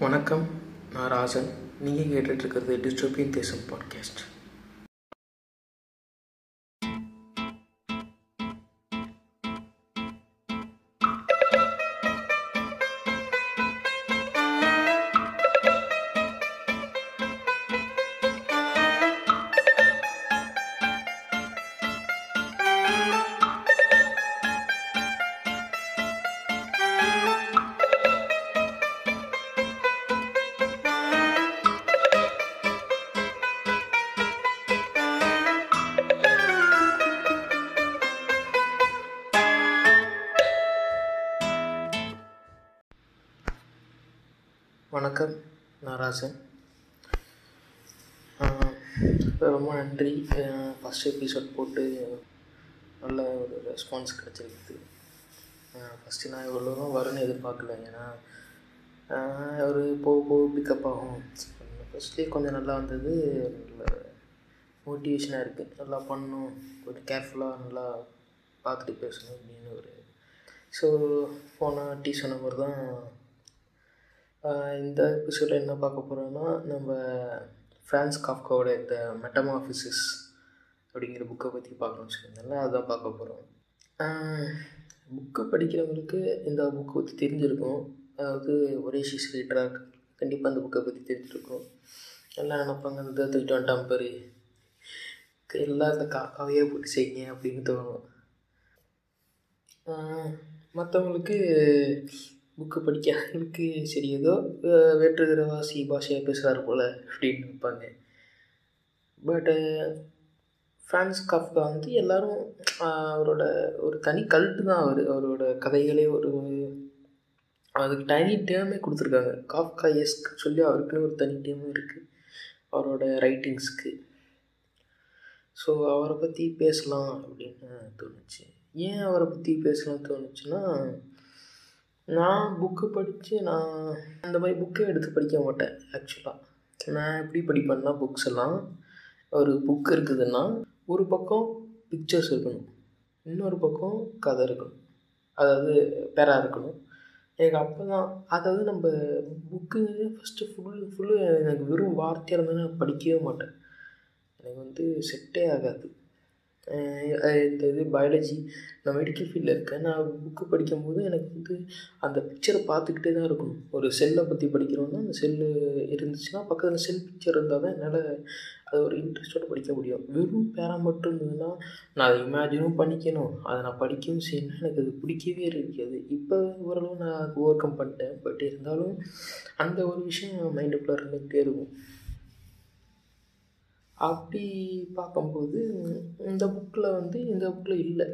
வணக்கம் நான் ராஜன். நீங்கள் கேட்டுட்ருக்கிறது டிஸ்டோபியன் தேசம் பாட்காஸ்ட் ஃபஸ்ட் எபிசோட் போட்டு நல்ல ஒரு ரெஸ்பான்ஸ் கிடச்சிருக்குது ஃபஸ்ட்டு நான் இவ்வளோ தூரம் வரும்னு எதிர்பார்க்கல. ஏன்னா அவர் ஒரு போக போக பிக்கப் ஆகும். ஃபஸ்ட்லேயே கொஞ்சம் நல்லா வந்தது. நல்ல மோட்டிவேஷனாக இருக்குது நல்லா பண்ணணும். கொஞ்சம் கேர்ஃபுல்லாக நல்லா பார்த்துட்டு பேசணும் அப்படின்னு ஒரு ஸோ போன டீ சொன்ன மாதிரி தான் இந்த எபிசோடில் என்ன பார்க்க போகிறோன்னா நம்ம ஃப்ரான்ஸ் காஃப்காவோட இந்த மெட்டமாஃபிசிஸ் அப்படிங்கிற புக்கை பற்றி பார்க்கணும்னு சொல்லியிருந்தேன்ல அதுதான் பார்க்க போகிறோம் புக்கு படிக்கிறவங்களுக்கு இந்த புக்கை பற்றி தெரிஞ்சிருக்கும். அதாவது ஒரே ஷீஸ் ரீடராக கண்டிப்பாக அந்த புக்கை பற்றி தெரிஞ்சிருக்கும். எல்லாம் நினைப்பாங்க. இந்த தூக்கிட்டு வந்துட்டான் பாரு எல்லாம் இந்த காக்காவையே போட்டு செய்யுங்க அப்படின்னு தோணும். மற்றவங்களுக்கு புக்கு படிக்கிறவங்களுக்கு சரி ஏதோ அஹ் வேற்றுகிற வாசி பாஷையாக பேசுகிறார் போல் அப்படின்னு நினைப்பாங்க. பட்டு ஃப்ரான்ஸ் காஃப்கா வந்து எல்லோரும் அவரோட ஒரு தனி கல்ட்டு தான் அவர். அவரோட கதைகளே ஒரு அதுக்கு தனி டேமே கொடுத்துருக்காங்க. காஃப்கா எஸ்க் சொல்லி அவருக்குன்னு ஒரு தனி டேமும் இருக்குது அவரோட ரைட்டிங்ஸ்க்கு ஸோ அவரை பற்றி பேசலாம் அப்படின்னு தோணுச்சு. ஏன் அவரை பற்றி பேசலாம்னு தோணுச்சுன்னா நான் புக்கு படித்து நான் அந்த மாதிரி புக்கே எடுத்து படிக்க மாட்டேன் ஆக்சுவலாக நான் எப்படி படிப்பேன்னா புக்ஸ் எல்லாம் ஒரு புக் இருக்குதுன்னா ஒரு பக்கம் பிக்சர்ஸ் இருக்கணும். இன்னொரு பக்கம் கதை இருக்கணும். அதாவது பேரா இருக்கணும். எனக்கு அப்போ தான் அதாவது நம்ம புக்கு ஃபஸ்ட்டு ஃபுல் ஃபுல்லு எனக்கு வெறும் வார்த்தையாக இருந்தாலும் நான் படிக்கவே மாட்டேன். எனக்கு வந்து செட்டே ஆகாது. இந்த இது பயாலஜி நான் மெடிக்கல் ஃபீல்டில் இருக்கேன். நான் புக்கு படிக்கும்போது எனக்கு வந்து அந்த பிக்சரை பார்த்துக்கிட்டே தான் இருக்கணும் ஒரு செல்லை பற்றி படிக்கிறோன்னா அந்த செல்லு இருந்துச்சுன்னா பக்கத்தில் செல் பிக்சர் இருந்தால் தான் என்னால் அது ஒரு இன்ட்ரெஸ்டோடு படிக்க முடியும். வெறும் பேரா மட்டும் இருந்ததுன்னா நான் அதை இமேஜினும் பண்ணிக்கணும். அதை நான் படிக்கவும் செய்யணும் எனக்கு அது பிடிக்கவே இருக்காது. இப்போ ஓரளவு நான் ஓவர் கம் பண்ணிட்டேன். பட் இருந்தாலும் அந்த ஒரு விஷயம் மைண்டுக்குள்ளே இருந்துக்கிட்டே இருக்கும். அப்படி பார்க்கும்போது இந்த புக்கில் வந்து இந்த புக்கில் இல்லை.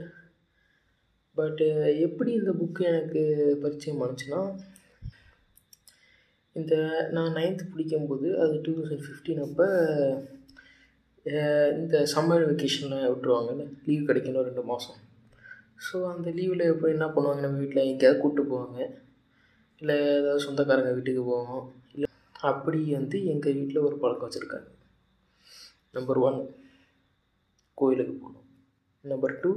பட்டு எப்படி இந்த புக்கு எனக்கு பரிச்சயம் ஆனுச்சுன்னா இந்த நான் நைன்த்து படிக்கும்போது அது டூ தௌசண்ட் ஃபிஃப்டீன் அப்போ இந்த சம்மர் வெக்கேஷனில் விட்டுருவாங்கல்ல லீவ் கிடைக்கணும் ரெண்டு மாதம் ஸோ அந்த லீவில் எப்படி என்ன பண்ணுவாங்க நம்ம வீட்டில் எங்கேயாவது கூப்பிட்டு போவாங்க. இல்லை ஏதாவது சொந்தக்காரங்க வீட்டுக்கு போவோம் இல்லை அப்படி வந்து எங்கள் வீட்டில் ஒரு பழக்கம் வச்சுருக்காங்க. நம்பர் ஒன் கோயிலுக்கு போகணும். நம்பர் டூ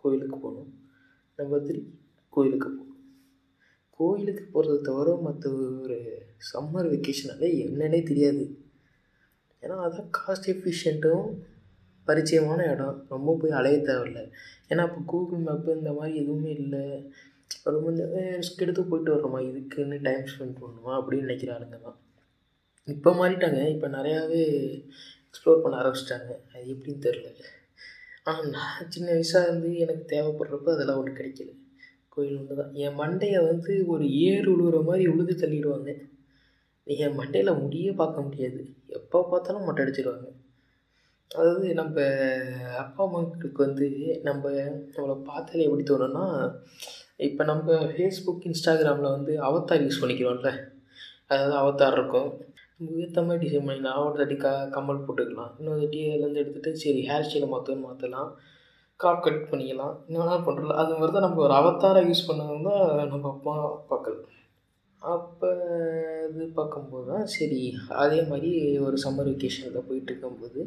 கோயிலுக்கு போகணும். நம்பர் த்ரீ கோயிலுக்கு போகணும். கோயிலுக்கு போகிறத தவிர மற்ற ஒரு சம்மர் வெக்கேஷனால என்னன்னே தெரியாது. ஏன்னா அதான் காஸ்ட் எஃபிஷியண்ட்டும் பரிச்சயமான இடம். ரொம்ப போய் அலைய தேவையில்ல. ஏன்னா இப்போ கூகுள் மேப்பு இந்த மாதிரி எதுவுமே இல்லை. ரொம்ப ரிஸ்க் எடுத்து போயிட்டு வரோமா இதுக்குன்னு டைம் ஸ்பெண்ட் பண்ணணுமா? அப்படின்னு நினைக்கிற ஆளுங்க தான். இப்போ மாறிட்டாங்க. இப்போ நிறையாவே எக்ஸ்ப்ளோர் பண்ண ஆரம்பிச்சிட்டாங்க. அது எப்படின்னு தெரில ஆனால் நான் சின்ன வயசாக இருந்து எனக்கு தேவைப்படுறப்ப அதெல்லாம் ஒன்று கிடைக்கல. கோயில் ஒன்று தான். என் மண்டையை வந்து ஒரு ஏர் உழுவுற மாதிரி உழுது தள்ளிடுவாங்க. என் மண்டையில் முடியே பார்க்க முடியாது. எப்போ பார்த்தாலும் மொட்டை அடிச்சிடுவாங்க அதாவது நம்ம அப்பா அம்மாக்களுக்கு வந்து நம்ம நம்மளை பார்த்தாலே எப்படி தோணுன்னா இப்போ நம்ம ஃபேஸ்புக் இன்ஸ்டாகிராமில் வந்து அவத்தார் யூஸ் பண்ணிக்கிறோம்ல. அதாவது அவத்தார் இருக்கும். நம்ம ஏற்ற மாதிரி டிசைன் பண்ணிக்கலாம் ஒரு க கம்மல் போட்டுக்கலாம். இன்னொரு தாட்டி அதுலேருந்து எடுத்துகிட்டு சரி ஹேர் ஸ்டைலை மாற்றணும் மாற்றலாம் காப் கட் பண்ணிக்கலாம். இன்னொன்று பண்ணுறோம் அது மாதிரி தான் நம்ம ஒரு அவத்தாரை யூஸ் பண்ணது தான் நம்ம அப்பா அப்பாக்கள் அப்போ இது பார்க்கும்போது தான் சரி அதே மாதிரி ஒரு சம்மர் வெக்கேஷனில் போயிட்டு இருக்கும்போது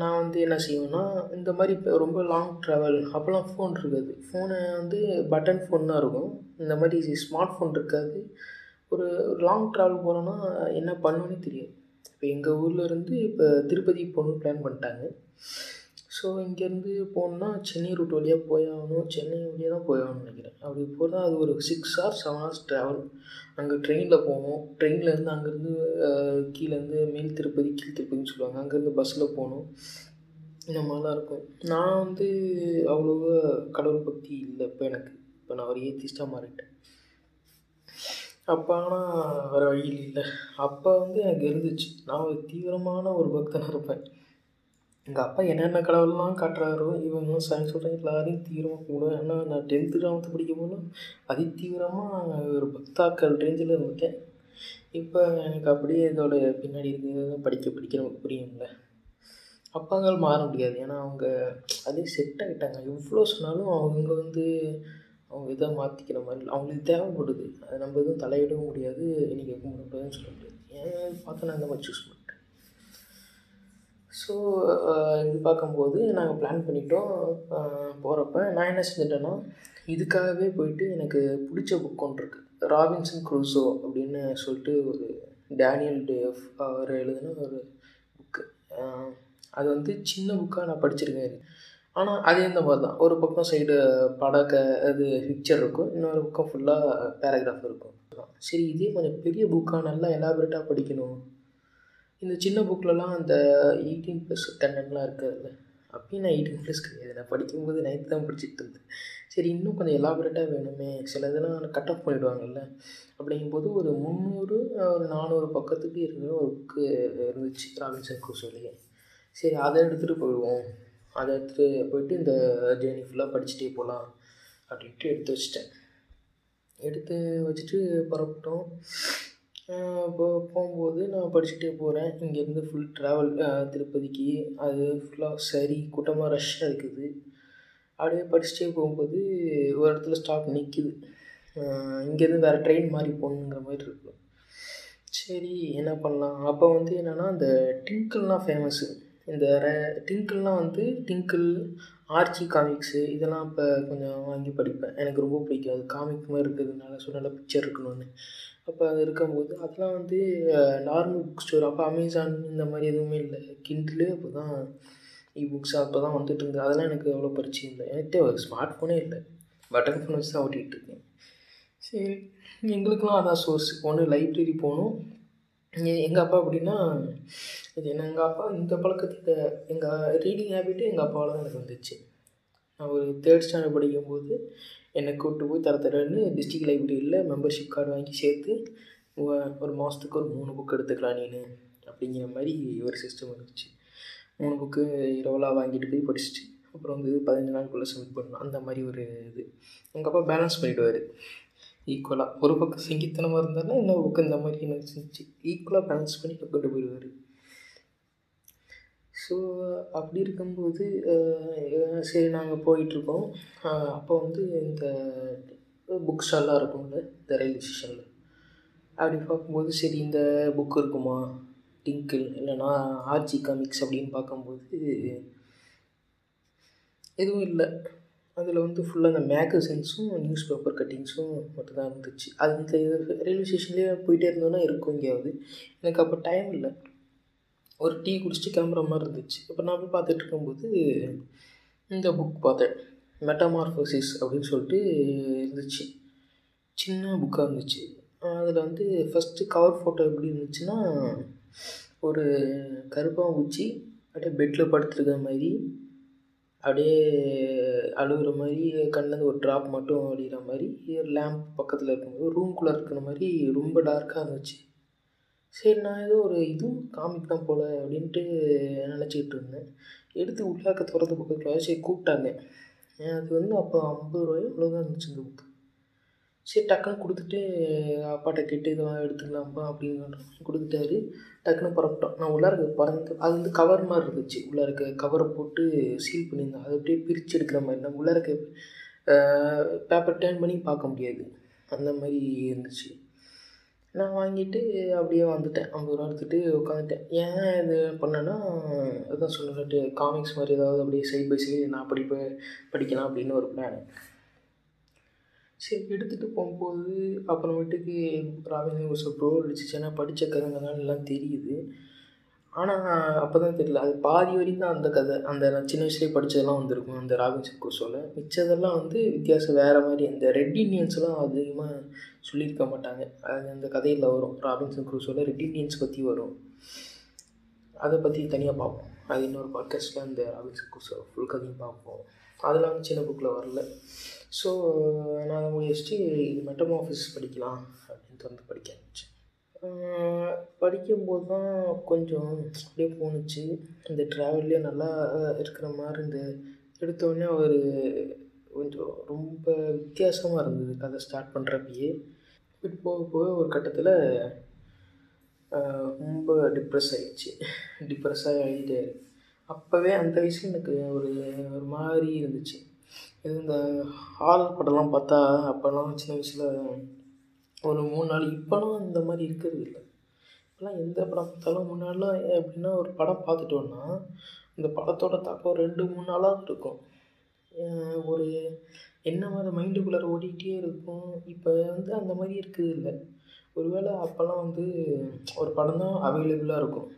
நான் வந்து என்ன செய்வேன்னா இந்த மாதிரி இப்போ ரொம்ப லாங் ட்ராவல் அப்போல்லாம் ஃபோன் இருக்காது. ஃபோனு வந்து பட்டன் ஃபோன் தான் இருக்கும். இந்த மாதிரி ஸ்மார்ட் ஃபோன் இருக்காது. ஒரு லாங் ட்ராவல் போகிறோன்னா என்ன பண்ணுவேன்னே தெரியாது. இப்போ எங்கள் ஊர்லேருந்து இப்போ திருப்பதி போகணுன்னு பிளான் பண்ணிட்டாங்க. ஸோ இங்கேருந்து போகணுன்னா சென்னை ரூட் வழியாக போய் ஆகணும். சென்னை வழியாக தான் போய் ஆகணும்னு நினைக்கிறேன். அப்படி போகிறதா அது ஒரு six hours seven hours travel அங்கே ட்ரெயினில் போகணும் ட்ரெயின்லேருந்து அங்கேருந்து கீழேருந்து மேல் திருப்பதி கீழ் திருப்பதின்னு சொல்லுவாங்க. அங்கேருந்து பஸ்ஸில் போகணும். இந்த மாதிரிலாம் இருக்கும். நான் வந்து அவ்வளோவா கடவுள் பக்தி இல்லை இப்போ எனக்கு. இப்போ நான் ஒரு ஏத்திஸ்டாக மாறிட்டேன். அப்போ ஆனால் வேறு வழி இல்லை அப்போ வந்து எனக்கு இருந்துச்சு. நான் ஒரு தீவிரமான ஒரு பக்தனாக இருப்பேன். எங்கள் அப்பா என்னென்ன கடவுள்லாம் காட்டுறாரோ இவங்களும் சாமி சொல்கிறேன் எல்லாரையும் தீவிரமாக கும்பிடுவேன் ஏன்னா நான் டென்த்து லெவன்த்து படிக்கும் போதும் அதிதீவிரமாக ஒரு பக்தாக்கள் ரேஞ்சில் இருந்துட்டேன். இப்போ எனக்கு அப்படியே இதோட பின்னாடி இருக்கிறத படிக்க படிக்க நமக்கு புரியும்ல. அப்பாங்கள் மாற முடியாது. ஏன்னா அவங்க அதே செட் ஆகிட்டாங்க எவ்வளோ சொன்னாலும் அவங்க வந்து அவங்க இதை மாற்றிக்கிற மாதிரி அவங்களுக்கு தேவைப்படுது. அதை நம்ம எதுவும் தலையிடவும் முடியாது இன்றைக்கி கும்பிடக்கூடாதுன்னு சொல்ல முடியாது. ஏன் பார்த்து நான் இந்த மாதிரி சூஸ் பண்ணிட்டேன். ஸோ இது பார்க்கும்போது நாங்கள் பிளான் பண்ணிட்டோம். போகிறப்ப நான் என்ன செஞ்சிட்டேன்னா இதுக்காகவே போயிட்டு எனக்கு பிடிச்ச புக் ஒன்று இருக்குது ராபின்சன் க்ரூசோ அப்படின்னு சொல்லிட்டு ஒரு டேனியல் டேஃப் அவர் எழுதின ஒரு புக்கு அது வந்து சின்ன புக்காக நான் படிச்சிருக்கேன். ஆனால் அதே இந்த மாதிரி தான். ஒரு பக்கம் சைடு படக்க அது பிக்சர் இருக்கும். இன்னொரு பக்கம் ஃபுல்லாக பேராகிராஃப் இருக்கும். சரி இதே கொஞ்சம் பெரிய புக்காக நல்லா எலாபரேட்டாக படிக்கணும். இந்த சின்ன புக்கிலலாம் அந்த எயிட்டீன் ப்ளஸ் கண்டென்ட்லாம் இருக்காதுல்ல அப்பயும் நான் எயிட்டீன் ப்ளஸ் கிடையாது. நான் படிக்கும்போது நைன்த் தான் படிச்சுட்டு இருந்தேன். சரி இன்னும் கொஞ்சம் எலாபரேட்டாக வேணுமே. சில இதெல்லாம் கட் ஆஃப் பண்ணிவிடுவாங்கல்ல அப்படிங்கும்போது ஒரு முந்நூறு ஒரு நானூறு பக்கத்துக்கு இருக்கிற ஒரு புக்கு இருந்துச்சு ராபின்சன் க்ரூசோலேயே சரி அதை எடுத்துகிட்டு போயிடுவோம். அதை எடுத்துகிட்டு போயிட்டு இந்த ஜேர்னி ஃபுல்லாக படிச்சுட்டே போகலாம் அப்படின்ட்டு எடுத்து வச்சிட்டேன். எடுத்து வச்சுட்டு புறப்பட்டோம். இப்போ போகும்போது நான் படிச்சுட்டே போகிறேன் இங்கேருந்து ஃபுல் ட்ராவல் திருப்பதிக்கு. அது ஃபுல்லாக சரி கூட்டமாக ரஷ்ஷாக இருக்குது. அப்படியே படிச்சுட்டே போகும்போது ஒரு இடத்துல ஸ்டாப் நிற்கிது இங்கேருந்து வேறு ட்ரெயின் மாதிரி போகணுங்கிற மாதிரி இருக்கும். சரி என்ன பண்ணலாம்? அப்போ வந்து என்னென்னா இந்த டிங்கிள்லாம் ஃபேமஸ்ஸு இந்த ரே டிங்கிள்லாம் வந்து டிங்கிள் ஆர்ச்சி காமிக்ஸு இதெல்லாம் இப்போ கொஞ்சம் வாங்கி படிப்பேன். எனக்கு ரொம்ப பிடிக்கும். அது காமிக் மாதிரி இருக்கிறதுனால ஸோ நல்ல பிக்சர் இருக்கணும்னு அப்போ அது இருக்கும்போது அதெல்லாம் வந்து நார்மல் புக் ஸ்டோர் அப்போ அமேசான் இந்த மாதிரி எதுவுமே இல்லை. கிண்டிலு அப்போ தான் இ புக்ஸ் அப்போ தான் வந்துட்டு இருந்தது அதெல்லாம் எனக்கு அவ்வளோ பரிச்சயம் இல்லை. என்கிட்ட ஒரு ஸ்மார்ட் ஃபோனே இல்லை. பட்டன் ஃபோன் வச்சு தான் ஓட்டிகிட்டு இருக்கேன். சரி எங்களுக்கெலாம் அதான் சோர்ஸ் ஒன்று லைப்ரரி போகணும். எங்கள் அப்பா அப்படின்னா இது என்ன எங்கள் அப்பா இந்த பழக்கத்தை எங்கள் ரீடிங் ஹேபிட்டு எங்கள் அப்பாவால் தான் எனக்கு வந்துச்சு. நான் ஒரு தேர்ட் ஸ்டாண்டர்ட் படிக்கும்போது என்னை கூப்பிட்டு போய் தர தரன்னு டிஸ்ட்ரிக்ட் லைப்ரரியில் மெம்பர்ஷிப் கார்டு வாங்கி சேர்த்து ஒரு மாதத்துக்கு ஒரு மூணு புக் எடுத்துக்கலாம் நீனு அப்படிங்கிற மாதிரி ஒரு சிஸ்டம் இருந்துச்சு மூணு புக்கு இரவலாக வாங்கிட்டு போய் படிச்சுட்டு அப்புறம் வந்து பதினஞ்சு நாளுக்குள்ளே சப்மிட் பண்ணணும். அந்த மாதிரி ஒரு இது. எங்கள் அப்பா பேலன்ஸ் பண்ணிவிடுவார் ஈக்குவலாக ஒரு பக்கம் சிங்கித்தனமாக இருந்தாலும் இன்னொரு பக்கம் இந்த மாதிரி எனக்கு செஞ்சு ஈக்குவலாக பேலன்ஸ் பண்ணி கொண்டு போயிடுவார். ஸோ அப்படி இருக்கும்போது சரி நாங்கள் போயிட்டுருக்கோம். அப்போ வந்து இந்த புக் ஸ்டால்லாம் இருக்கும்ல இந்த ரயில்வே ஸ்டேஷனில் அப்படி பார்க்கும்போது சரி இந்த புக் இருக்குமா? டிங்கிள் இல்லைன்னா ஆர்ஜி காமிக்ஸ் அப்படின்னு பார்க்கும்போது எதுவும் இல்லை. அதில் வந்து ஃபுல்லாக அந்த மேகசின்ஸும் நியூஸ் பேப்பர் கட்டிங்ஸும் மட்டும் தான் இருந்துச்சு. அது இந்த ரயில்வே ஸ்டேஷன்லேயே போயிட்டே இருந்தோன்னா இருக்கும் எங்கேயாவது. எனக்கு அப்போ டைம் இல்லை. ஒரு டீ குடிச்சிட்டு கிளம்புற மாதிரி இருந்துச்சு. அப்போ நான் போய் பார்த்துட்டு இருக்கும்போது இந்த புக் பார்த்தேன். மெட்டமார்ஃபோசிஸ் அப்படின்னு சொல்லிட்டு இருந்துச்சு. சின்ன புக்காக இருந்துச்சு. அதில் வந்து ஃபஸ்ட்டு கவர் ஃபோட்டோ எப்படி இருந்துச்சுன்னா ஒரு கருப்பாக ஊச்சி அப்படியே பெட்டில் படுத்துருக்க மாதிரி அப்படியே அழுகிற மாதிரி கண்ணில் ஒரு ட்ராப் மட்டும் அடிக்கிற மாதிரி லேம்ப் பக்கத்தில் இருக்கும்போது ரூம்குள்ளே இருக்கிற மாதிரி ரொம்ப டார்க்காக இருந்துச்சு. சரி நான் ஏதோ ஒரு இதுவும் காமிக் தான் போல் அப்படின்ட்டு நினச்சிக்கிட்டு இருந்தேன் எடுத்து உள்ளாக்க திறந்த பக்கத்தில் சரி கூப்பிட்டாங்க. அது வந்து அப்போ ஐம்பது ரூபாயோ அவ்வளோதான் இருந்துச்சு இந்த புக்கு. சரி டக்குன்னு கொடுத்துட்டு அப்பாட்ட கேட்டு இதெல்லாம் எடுத்துக்கலாம்ப்பா அப்படின்னு கொடுத்துட்டாரு. டக்குன்னு புறப்பட்டோம். நான் உள்ளார இருக்க பறந்து அது வந்து கவர் மாதிரி இருந்துச்சு. உள்ளே இருக்க கவரை போட்டு சீல் பண்ணியிருந்தேன். அதை அப்படியே பிரித்து எடுக்கிற மாதிரி. நம்ம உள்ளே இருக்க பேப்பர் டேர்ன் பண்ணி பார்க்க முடியாது. அந்த மாதிரி இருந்துச்சு. நான் வாங்கிட்டு அப்படியே வந்துட்டேன். ஐம்பது ரூபா எடுத்துகிட்டு உட்காந்துட்டேன். ஏன் இது பண்ணேன்னா அதான் சொன்னது காமிக்ஸ் மாதிரி ஏதாவது அப்படியே சைட் பை சைடு நான் படிப்பேன் படிக்கலாம் அப்படின்னு ஒரு பிளான் சரி எடுத்துகிட்டு போகும்போது அப்புறமேட்டுக்கு ராபின்சன் ப்ரோ அடிச்சிச்சு. ஏன்னா படித்த கதைங்கனால எல்லாம் தெரியுது. ஆனால் அப்போ தான் தெரியல. அது பாதி வரையும் தான் அந்த கதை. அந்த நான் சின்ன வயசுலேயே படித்ததெல்லாம் வந்திருக்கும். அந்த ராபின்சன் குரூசோவில் மிச்சதெல்லாம் வந்து வித்தியாசம் வேறு மாதிரி. அந்த ரெட் இண்டியன்ஸ்லாம் அதிகமாக சொல்லியிருக்க மாட்டாங்க. அது அந்த கதையில் வரும். ராபின்சன் குரூசோவில் ரெட் இண்டியன்ஸ் பற்றி வரும். அதை பற்றி தனியாக பார்ப்போம். அது இன்னொரு பாட்காஸ்ட்டில் அந்த ராபின்சன் குரூசோ ஃபுல் கதையும் பார்ப்போம். அதெல்லாம் வந்து சின்ன புக்கில் வரல. ஸோ நான் அதை முடிச்சுட்டு இது மெட்டமாஃபிஸ் படிக்கலாம் அப்படின்ட்டு வந்து படிக்க ஆரம்பித்தேன் படிக்கும்போது தான் கொஞ்சம் அப்படியே போணுச்சு. இந்த ட்ராவல்லே நல்லா இருக்கிற மாதிரி இந்த எடுத்தோடனே அவர் கொஞ்சம் ரொம்ப வித்தியாசமாக இருந்தது கதை ஸ்டார்ட் பண்ணுறப்பயே இப்படி போக போக ஒரு கட்டத்தில் ரொம்ப டிப்ரெஸ் ஆகிடுச்சு டிப்ரெஸ் ஆகி அப்போவே அந்த வயசில் எனக்கு ஒரு ஒரு மாதிரி இருந்துச்சு. இது இந்த ஹாரர் படம்லாம் பார்த்தா அப்போல்லாம் சின்ன வயசில் ஒரு மூணு நாள். இப்போலாம் இந்த மாதிரி இருக்கிறது இல்லை. இப்போலாம் எந்த படம் பார்த்தாலும் முன்னாடிலாம் எப்படின்னா ஒரு படம் பார்த்துட்டோன்னா அந்த படத்தோட தாக்கம் ரெண்டு மூணு நாளாக இருக்கும். ஒரு என்ன மாதிரி மைண்டுக்குள்ளார ஓடிக்கிட்டே இருக்கும். இப்போ வந்து அந்த மாதிரி இருக்குது இல்லை. ஒருவேளை அப்போல்லாம் வந்து ஒரு படம் தான் அவைலபிளாக இருக்கும்.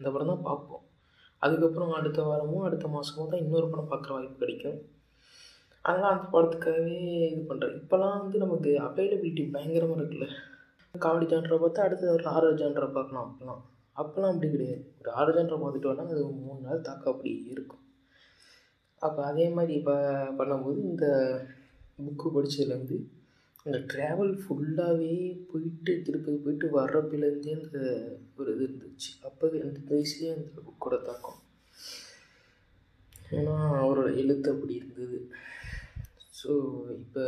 அந்த படம் தான் பார்ப்போம். அதுக்கப்புறம் அடுத்த வாரமோ அடுத்த மாதமோ தான் இன்னொரு படம் பார்க்குற வாய்ப்பு கிடைக்கும். அதெல்லாம் அந்த படத்துக்காகவே இது பண்ணுறேன் இப்போல்லாம் வந்து நமக்கு அவைலபிலிட்டி பயங்கரமாக இருக்குல்ல. காமெடி ஜான்ரை பார்த்தா அடுத்து ஒரு ஆறு ஜான்ரை பார்க்கலாம் அப்போல்லாம். அப்போல்லாம் அப்படி கிடையாது. ஒரு ஆறு ஜான்ரை பார்த்துட்டோன்னா அது மூணு நாள் தாக்கம் அப்படி இருக்கும். அப்போ அதே மாதிரி இப்போ பண்ணும்போது இந்த புக்கு படித்ததுலேருந்து அந்த ட்ராவல் ஃபுல்லாகவே போயிட்டு திருப்பதி போயிட்டு வர்றப்பிலேருந்தே அந்த ஒரு இது இருந்துச்சு. அப்போவே அந்த வயசுலேயே அந்த புக்கோட தாக்கம். ஏன்னா அவரோட எழுத்து அப்படி இருந்தது. ஸோ இப்போ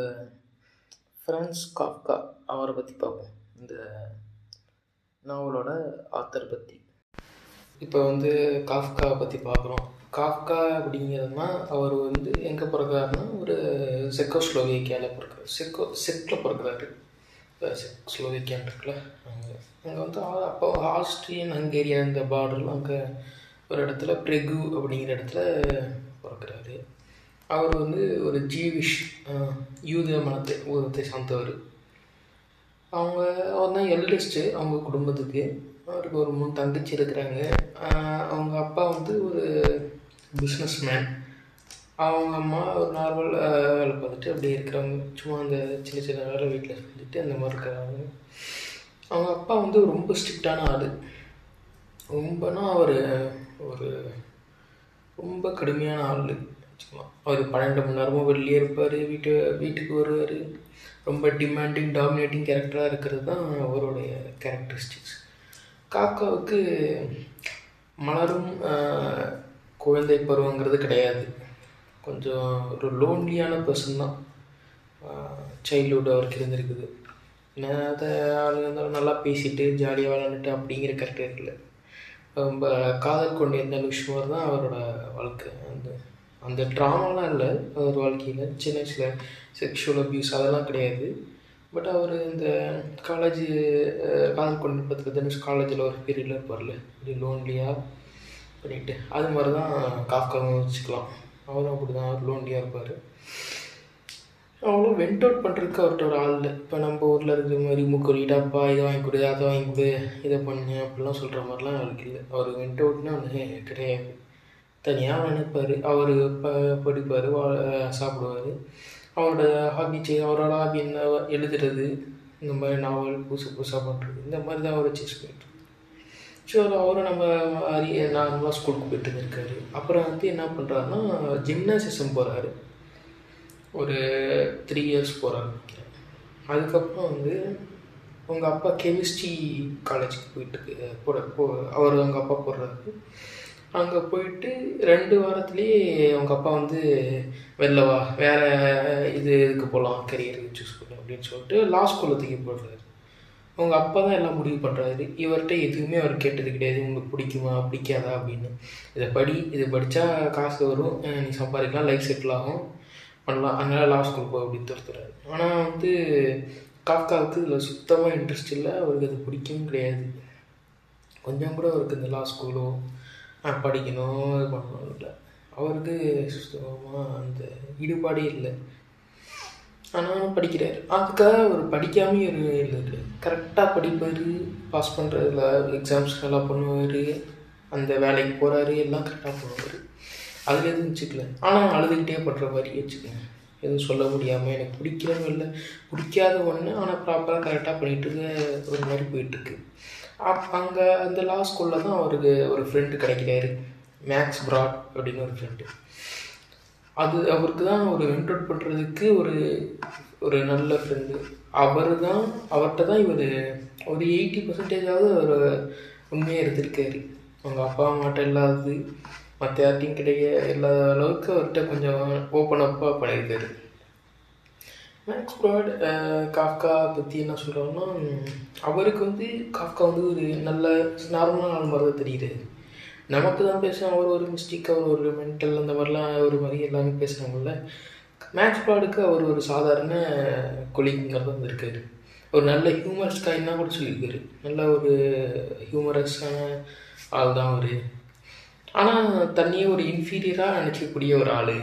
ஃப்ரான்ஸ் காஃப்கா அவரை பற்றி பார்ப்போம். இந்த நாவலோட ஆத்தர் பற்றி இப்போ வந்து காஃப்காவை பற்றி பார்க்குறோம். காஃப்கா அப்படிங்கிறதுனா அவர் வந்து எங்கே பிறக்கிறாருன்னா ஒரு செக்கோஸ்லோவேக்கியாவில் பிறக்கிறார். செக்கோ செக்கில் பிறக்கிறாரு. ஸ்லோவேக்கியான் இருக்குல்ல அங்கே அங்கே வந்து அப்போ ஆஸ்ட்ரியன் ஹங்கேரியா இந்த பார்டரில் அங்கே ஒரு இடத்துல பிரெகு அப்படிங்கிற இடத்துல பிறக்கிறாரு. அவர் வந்து ஒரு ஜீவிஷ் யூத மனத்தை ஊதத்தை சார்ந்தவர். அவங்க அவர் தான் எல்டஸ்ட்டு அவங்க குடும்பத்துக்கு. அவருக்கு ஒரு மூணு தங்கச்சி இருக்கிறாங்க. அவங்க அப்பா வந்து ஒரு பிஸ்னஸ் மேன் அவங்க அம்மா ஒரு நார்மல் வேலை பார்த்துட்டு அப்படியே இருக்கிறவங்க சும்மா அந்த சின்ன சின்ன வேலை வீட்டில் செஞ்சுட்டு அந்த மாதிரி இருக்கிறாங்க. அவங்க அப்பா வந்து ரொம்ப ஸ்ட்ரிக்டான ஆள். ரொம்பனா அவர் ஒரு ரொம்ப கடுமையான ஆள். வச்சுக்கலாம் அவர் பன்னெண்டு மணி நேரமும் வெளியே இருப்பார் வீட்டு வீட்டுக்கு வருவார். ரொம்ப டிமாண்டிங் டாமினேட்டிங் கேரக்டராக இருக்கிறது தான் அவருடைய கேரக்டரிஸ்டிக்ஸ் காக்காவுக்கு மலரும் குழந்தை பருவங்கிறது கிடையாது. கொஞ்சம் ஒரு லோன்லியான பர்சன் தான். சைல்டுஹுட் அவருக்கு இருந்திருக்குது. அதை ஆளுங்க இருந்தாலும் நல்லா பேசிட்டு ஜாலியாக விளாண்டுட்டு அப்படிங்கிற கேரக்டர் இல்லை. ரொம்ப காதல் கொண்டு இருந்த விஷயமாக தான் அவரோட வாழ்க்கை அந்த அந்த ட்ராமாலாம் இல்லை அவர் வாழ்க்கையில் சின்ன வயசில் செக்ஷுவல் அப்யூஸ் அதெல்லாம் கிடையாது. பட் அவர் இந்த காலேஜ் காதல் கொண்டு பார்த்துக்க தனுஷ் காலேஜில் ஒரு பீரியடில் இருப்பார்ல இப்படி லோன்லியாக பண்ணிட்டு அது மாதிரி தான் காஃப்காவும் வச்சுக்கலாம். அவரும் அப்படி தான் அவர் லோன்லியாக இருப்பார். அவ்வளோ வெண்ட் அவுட் பண்ணுறதுக்கு அவர்கிட்ட ஒரு ஆள் இல்லை. இப்போ நம்ம ஊரில் இருக்கிற மாதிரி மூக்கொழிட்டாப்பா இதை வாங்கி கொடு அதை வாங்கி கொடு இதை பண்ணு அப்படிலாம் சொல்கிற மாதிரிலாம் அவருக்கு இல்லை. அவர் வெண்ட் அவுட்னா ஒன்று கிடையாது. தனியாக நினைப்பார் அவர் ப படிப்பார் வா சாப்பிடுவார். அவரோட ஹாபி செய் அவரோட ஹாபி என்ன எழுதுறது இந்த மாதிரி நாவல் புதுசு புதுசாக பண்ணுறது இந்த மாதிரி தான் அவரை சேஸ் பண்ணிட்டு ஸோ அவரும் நம்ம அரிய நார்மலாக ஸ்கூலுக்கு போயிட்டு இருக்காரு அப்புறம் வந்து என்ன பண்ணுறாருன்னா ஜிம்னாசிசம் போகிறாரு ஒரு த்ரீ இயர்ஸ் போகிறாரு அதுக்கப்புறம் வந்து உங்கள் அப்பா கெமிஸ்ட்ரி காலேஜுக்கு போயிட்டு போட போ அவர் அவங்க அப்பா போடுறாரு. அங்கே போயிட்டு ரெண்டு வாரத்துலேயே அவங்க அப்பா வந்து வெளில வா வேறு இது இதுக்கு போகலாம் கரியருக்கு சூஸ் பண்ணு அப்படின்னு சொல்லிட்டு லா ஸ்கூலில் தூக்கி போடுறாரு அவங்க அப்பா தான் எல்லாம் முடிவு பண்ணுறாரு இவர்கிட்ட எதுவுமே அவர் கேட்டது கிடையாது. உங்களுக்கு பிடிக்குமா பிடிக்காதா அப்படின்னு. இதை படி இது படித்தா காசு வரும். நீ சம்பாதிக்கலாம் லைஃப் செட்டில் ஆகும். பண்ணலாம். அதனால் லா ஸ்கூல் போ அப்படின்னு துரத்துறாரு. ஆனால் வந்து காக்காவுக்கு இதில் சுத்தமாக இன்ட்ரெஸ்ட் இல்லை. அவருக்கு அது பிடிக்கவும் கிடையாது. கொஞ்சம் கூட அவருக்கு இந்த லா ஸ்கூலோ படிக்கணும் இது பண்ணணும் இல்லை. அவருக்கு சுத்தமாக அந்த ஈடுபாடே இல்லை. ஆனால் படிக்கிறார். அதுக்காக அவர் படிக்காமல் ஒரு இல்லை கரெக்டாக படிப்பார் பாஸ் பண்ணுறதுல எக்ஸாம்ஸ் நல்லா பண்ணுவார் அந்த வேலைக்கு போகிறாரு எல்லாம் கரெக்டாக பண்ணுவார். அதில் எதுவும் வச்சுக்கல. ஆனால் அழுதுகிட்டே பண்ணுற மாதிரி வச்சுக்கோங்க. எதுவும் சொல்ல முடியாமல் எனக்கு பிடிக்கிறதும் இல்லை பிடிக்காத ஒன்று ஆனால் ப்ராப்பராக கரெக்டாக பண்ணிகிட்டு இருக்க ஒரு மாதிரி போயிட்டுருக்கு அப் அங்கே அந்த லா ஸ்கூலில் தான் அவருக்கு ஒரு ஃப்ரெண்டு கிடைக்கிறாரு மேக்ஸ் ப்ராட் அப்படின்னு ஒரு ஃப்ரெண்டு அது அவருக்கு தான் ஒரு வென்ட் பண்ணுறதுக்கு ஒரு ஒரு நல்ல ஃப்ரெண்டு அவர் தான் அவர்கிட்ட தான் இவர் ஒரு எயிட்டி பர்சன்டேஜாவது அவர் உண்மையாக இருந்திருக்காரு அவங்க அப்பா அம்மாட்ட இல்லாதது மற்ற யார்ட்டையும் கிடைக்க இல்லாத அளவுக்கு அவர்கிட்ட கொஞ்சம் ஓப்பன் அப்பாக பண்ணியிருக்காரு. மேக்ஸ் ப்ராட் காஃப்கா பற்றி என்ன சொல்கிறோன்னா அவருக்கு வந்து காஃப்கா வந்து ஒரு நல்ல நார்மலான ஆள் மாதிரி தான் தெரியுது. நமக்கு தான் பேசுகிறோம் அவர் ஒரு மிஸ்டேக் அவர் ஒரு மென்டல் அந்த மாதிரிலாம் ஒரு மாதிரி எல்லாமே பேசுகிறாங்கல்ல மேக்ஸ் ப்ராடுக்கு அவர் ஒரு சாதாரண கொலிங்கிறது வந்திருக்காரு. ஒரு நல்ல ஹியூமரஸ் காயின்னா கூட சொல்லியிருக்காரு. நல்ல ஒரு ஹியூமரஸான ஆள் தான் அவர். ஆனால் தண்ணியே ஒரு இன்ஃபீரியராக நினச்சிக்கக்கூடிய ஒரு ஆள்.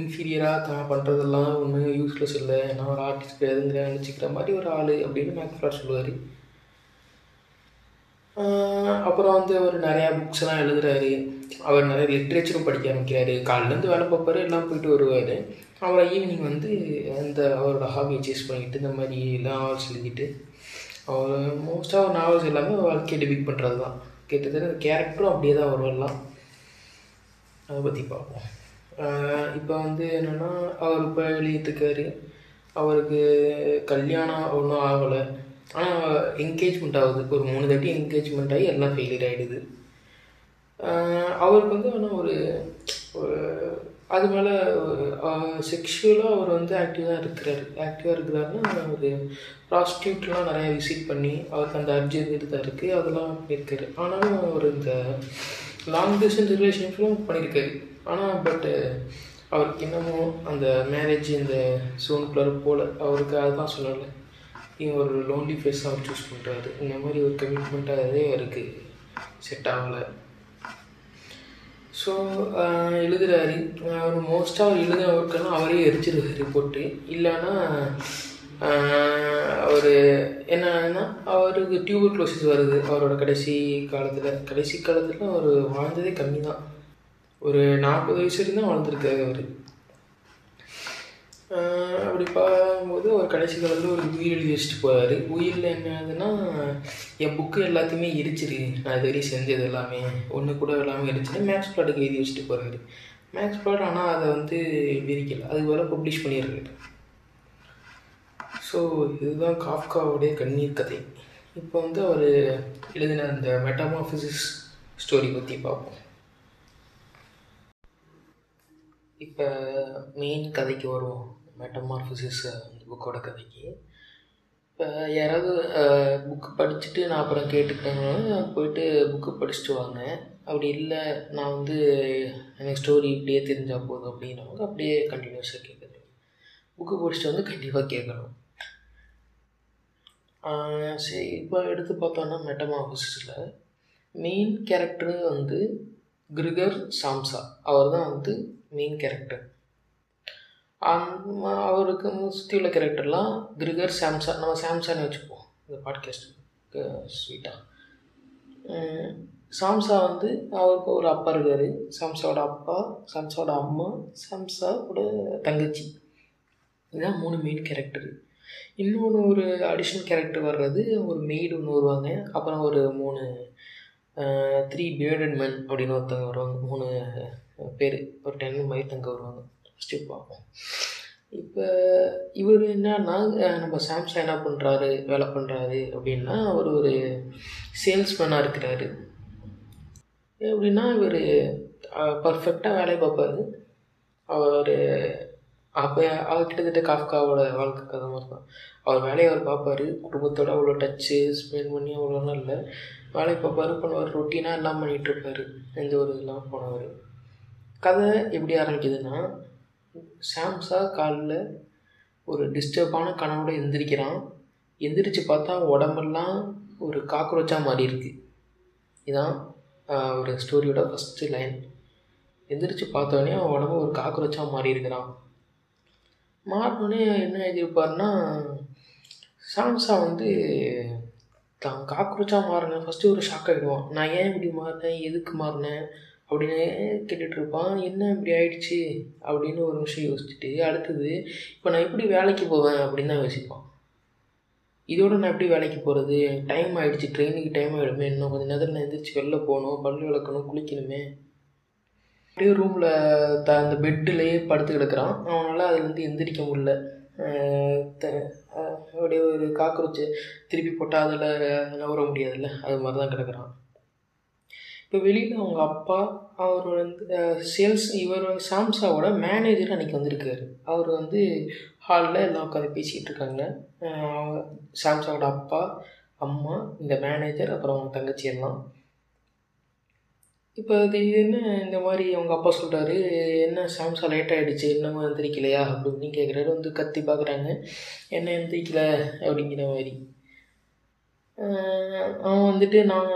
இன்ஃபீரியராக தான் பண்ணுறதெல்லாம் ஒன்றும் யூஸ்லெஸ் இல்லை. நான் ஒரு ஆர்டிஸ்ட் கிடையாதுங்கிற நினச்சிக்கிற மாதிரி ஒரு ஆள் அப்படின்னு மேக்ஸ் சொல்லுவார். அப்புறம் வந்து அவர் நிறையா புக்ஸ்லாம் எழுதுறாரு. அவர் நிறைய லிட்ரேச்சரும் படிக்க ஆரம்பிக்கிறாரு. காலிலேருந்து வேலை பார்ப்பாரு எல்லாம் போயிட்டு வருவார். அப்புறம் ஈவினிங் வந்து அந்த அவரோட ஹாபியை சேஸ் பண்ணிக்கிட்டு இந்த மாதிரி எல்லாம் நாவல்ஸ் எழுதிட்டு அவர் மோஸ்ட்டாக அவர் நாவல்ஸ் எல்லாமே வாழ்க்கையை டிபிக் பண்ணுறது தான் கிட்டத்தட்ட கேரக்டரும் அப்படியே தான் வருவெல்லாம் அதை பற்றி பார்ப்போம். இப்போ வந்து என்னென்னா அவர் இப்போ எழுதிட்டுருக்காரு அவருக்கு கல்யாணம் ஒன்றும் ஆகலை. ஆனால் என்கேஜ்மெண்ட் ஆகுது. ஒரு மூணு தாட்டி என்கேஜ்மெண்ட் ஆகி எல்லாம் ஃபெயிலியர் ஆகிடுது அவருக்கு வந்து ஆனால் ஒரு ஒரு அது மேலே செக்ஷுவலாக அவர் வந்து ஆக்டிவாக இருக்கிறார். ஆக்டிவாக இருக்கிறாருன்னா ஒரு ப்ராஸ்டியூட்லாம் நிறையா விசிட் பண்ணி அவருக்கு அந்த அர்ஜென்ட் தான் இருக்குது அதெல்லாம் பண்ணியிருக்காரு. ஆனாலும் அவர் இந்த லாங் டிஸ்டன்ஸ் ரிலேஷன்ஷிப்லாம் பண்ணியிருக்காரு. ஆனால் பட்டு அவருக்கு இன்னமும் அந்த மேரேஜ் இந்த சோனுக்குள்ளார போல். அவருக்கு அதுதான் சொல்லலை இவன் ஒரு லோன்லி ஃபேஸ் அவர் சூஸ் பண்ணுறாரு இந்த மாதிரி ஒரு கமிட்மெண்ட்டாகவே அவருக்கு செட் ஆகலை. ஸோ எழுதுகிறாரு அவர் மோஸ்ட்டாக அவர் எழுதின ஒர்க்கெல்லாம் அவரே எரிச்சிருக்காரு போட்டு இல்லைன்னா அவர் என்னன்னா அவருக்கு டியூபர் க்ளோசிஸ் வருது. அவரோட கடைசி காலத்தில். கடைசி காலத்தில் அவர் வாழ்ந்ததே கம்மி தான் ஒரு நாற்பது வயசு இருந்தால் தான் அவர். அப்படி பார்க்கும்போது அவர் கடைசி காலத்தில் ஒரு உயிர் எழுதி வச்சுட்டு போகிறாரு உயிரில் என்ன ஆகுதுன்னா என் புக்கு எல்லாத்தையுமே எரிச்சிரு. நான் இது வரையும் செஞ்சது எல்லாமே. ஒன்று கூட எல்லாமே எரிச்சிட்டு மேக்ஸ் ப்ளாட்டுக்கு எழுதி வச்சுட்டு போகிறாரு மேக்ஸ் ப்ளாட் ஆனால் அதை வந்து விரிக்கலை. அது வேலை பப்ளிஷ் பண்ணிடுறாரு. ஸோ இதுதான் காஃப்காவுடைய கண்ணீர் கதை. இப்போ வந்து அவர் எழுதின அந்த மெட்டாமாஃபிசிஸ் ஸ்டோரி பற்றி பார்ப்போம். இப்போ மெயின் கதைக்கு வருவோம். மெட்டமார்ஃபிசிஸ் அந்த புக்கோட கதைக்கு. இப்போ யாராவது புக்கு படிச்சுட்டு நான் அப்புறம் கேட்டுக்கிட்டேங்கன்னா போயிட்டு புக்கு படிச்சுட்டு வாங்க. அப்படி இல்லை நான் வந்து எனக்கு ஸ்டோரி இப்படியே தெரிஞ்சால் போதும் அப்படின்னவங்க அப்படியே கண்டினியூஸாக கேட்குறது புக்கு படிச்சுட்டு வந்து கண்டிப்பாக கேட்கணும் சரி இப்போ எடுத்து பார்த்தோன்னா மெட்டமாஃபிசிஸில் மெயின் கேரக்டரு வந்து கிரிகர் சாம்சா. அவர் தான் வந்து மெயின் கேரக்டர் அவருக்கு சுற்றி உள்ள கேரக்டர்லாம் கிரிகர் சாம்சன் நம்ம சாம்சான்னு வச்சுப்போம். இந்த பாட்காஸ்ட்டுக்கு ஸ்வீட்டாக சாம்சா வந்து அவருக்கு ஒரு அப்பா இருக்கார். சாம்சாவோட அப்பா சாம்சாவோட அம்மா சாம்சாவோட தங்கச்சி. இதுதான் மூணு மெயின் கேரக்டரு இன்னொன்று ஒரு அடிஷ்னல் கேரக்டர் வர்றது ஒரு மெய்டு ஒன்று வருவாங்க. அப்புறம் ஒரு மூணு த்ரீ பியர்டட் மென் அப்படின்னு ஒருத்தவங்க வருவாங்க. மூணு பேர். ஒரு டென் மாதிரி தங்க வருவாங்க. ஃபஸ்ட்டு பார்ப்போம். இப்போ இவர் என்னன்னா நம்ம சாம்சங் என்ன பண்ணுறாரு வேலை பண்ணுறாரு அப்படின்னா அவர் ஒரு சேல்ஸ்மேனாக இருக்கிறாரு. எப்படின்னா இவர் பர்ஃபெக்டாக வேலையை பார்ப்பாரு. அவர் அப்போ அவர் கிட்டத்தட்ட காஃப்காவோட வாழ்க்கை கதை மாதிரி தான் அவர் வேலையை அவர் பார்ப்பாரு. குடும்பத்தோட அவ்வளோ டச்சு ஸ்பெண்ட் பண்ணி அவ்வளோலாம் இல்லை. வேலையை பார்ப்பாரு. பண்ணுவார். ரொட்டீனாக எல்லாம் பண்ணிகிட்ருப்பாரு எந்த ஒரு இதெல்லாம் போனவர். கதை எப்படி ஆரம்பிக்குதுன்னா சாம்சா காலில் ஒரு டிஸ்டர்பான கனவோட எந்திரிக்கிறான். எந்திரிச்சு பார்த்தா உடம்பெல்லாம் ஒரு காக்ரோச்சாக மாறி இருக்கு இதான் ஒரு ஸ்டோரியோட ஃபஸ்ட்டு லைன் எந்திரிச்சு பார்த்தோன்னே அவன் உடம்பு ஒரு காக்ரோச்சாக மாறி இருக்கிறான் மாறினோடனே என்ன எழுதியிருப்பார்னா சாம்சா வந்து தான் காக்ரோச்சாக மாறினேன். ஃபஸ்ட்டு ஒரு ஷாக் ஆகிடுவான் நான் ஏன் இப்படி மாறினேன்? எதுக்கு மாறினேன்? அப்படின்னு கேட்டுட்டு இருப்பான் என்ன இப்படி ஆயிடுச்சு? அப்படின்னு ஒரு நிமிஷம் யோசிச்சுட்டு அடுத்தது இப்போ நான் எப்படி வேலைக்கு போவேன்? அப்படின்னு தான் யோசிப்பான். இதோட நான் எப்படி வேலைக்கு போகிறது எனக்கு டைம் ஆகிடுச்சு ட்ரெயினுக்கு டைம் ஆகிடுமே இன்னும் கொஞ்சம் நேரத்தில் நான் எந்திரிச்சு வெளில போகணும். பல் விளக்கணும். குளிக்கணுமே. அப்படியே ரூமில் த அந்த பெட்டுலேயே படுத்து கிடக்குறான். அவனால் அதுலேருந்து எந்திரிக்க முடியல. த- அப்படியே ஒரு காக்ரோச்சு திருப்பி போட்டால் அதில் நவர முடியாதுல்ல? அது மாதிரி தான் கிடக்குறான். இப்போ வெளியில் அவங்க அப்பா அவர் வந்து சேல்ஸ் இவர் சாம்சாவோட மேனேஜர் அன்றைக்கி வந்திருக்காரு. அவர் வந்து ஹாலில் எல்லாம் உட்காந்து பேசிகிட்டு இருக்காங்க. சாம்சாவோட அப்பா அம்மா இந்த மேனேஜர் அப்புறம் அவங்க தங்கச்சி எல்லாம். இப்போ அது என்ன இந்த மாதிரி அவங்க அப்பா சொல்கிறாரு என்ன சாம்சா லேட் ஆகிடுச்சு என்னமோ எந்திரிக்கலையா? அப்படி இப்படின்னு கேட்குறாரு வந்து கத்தி பார்க்குறாங்க என்ன எந்திரிக்கல? அப்படிங்கிற மாதிரி. அவன் வந்துட்டு நான்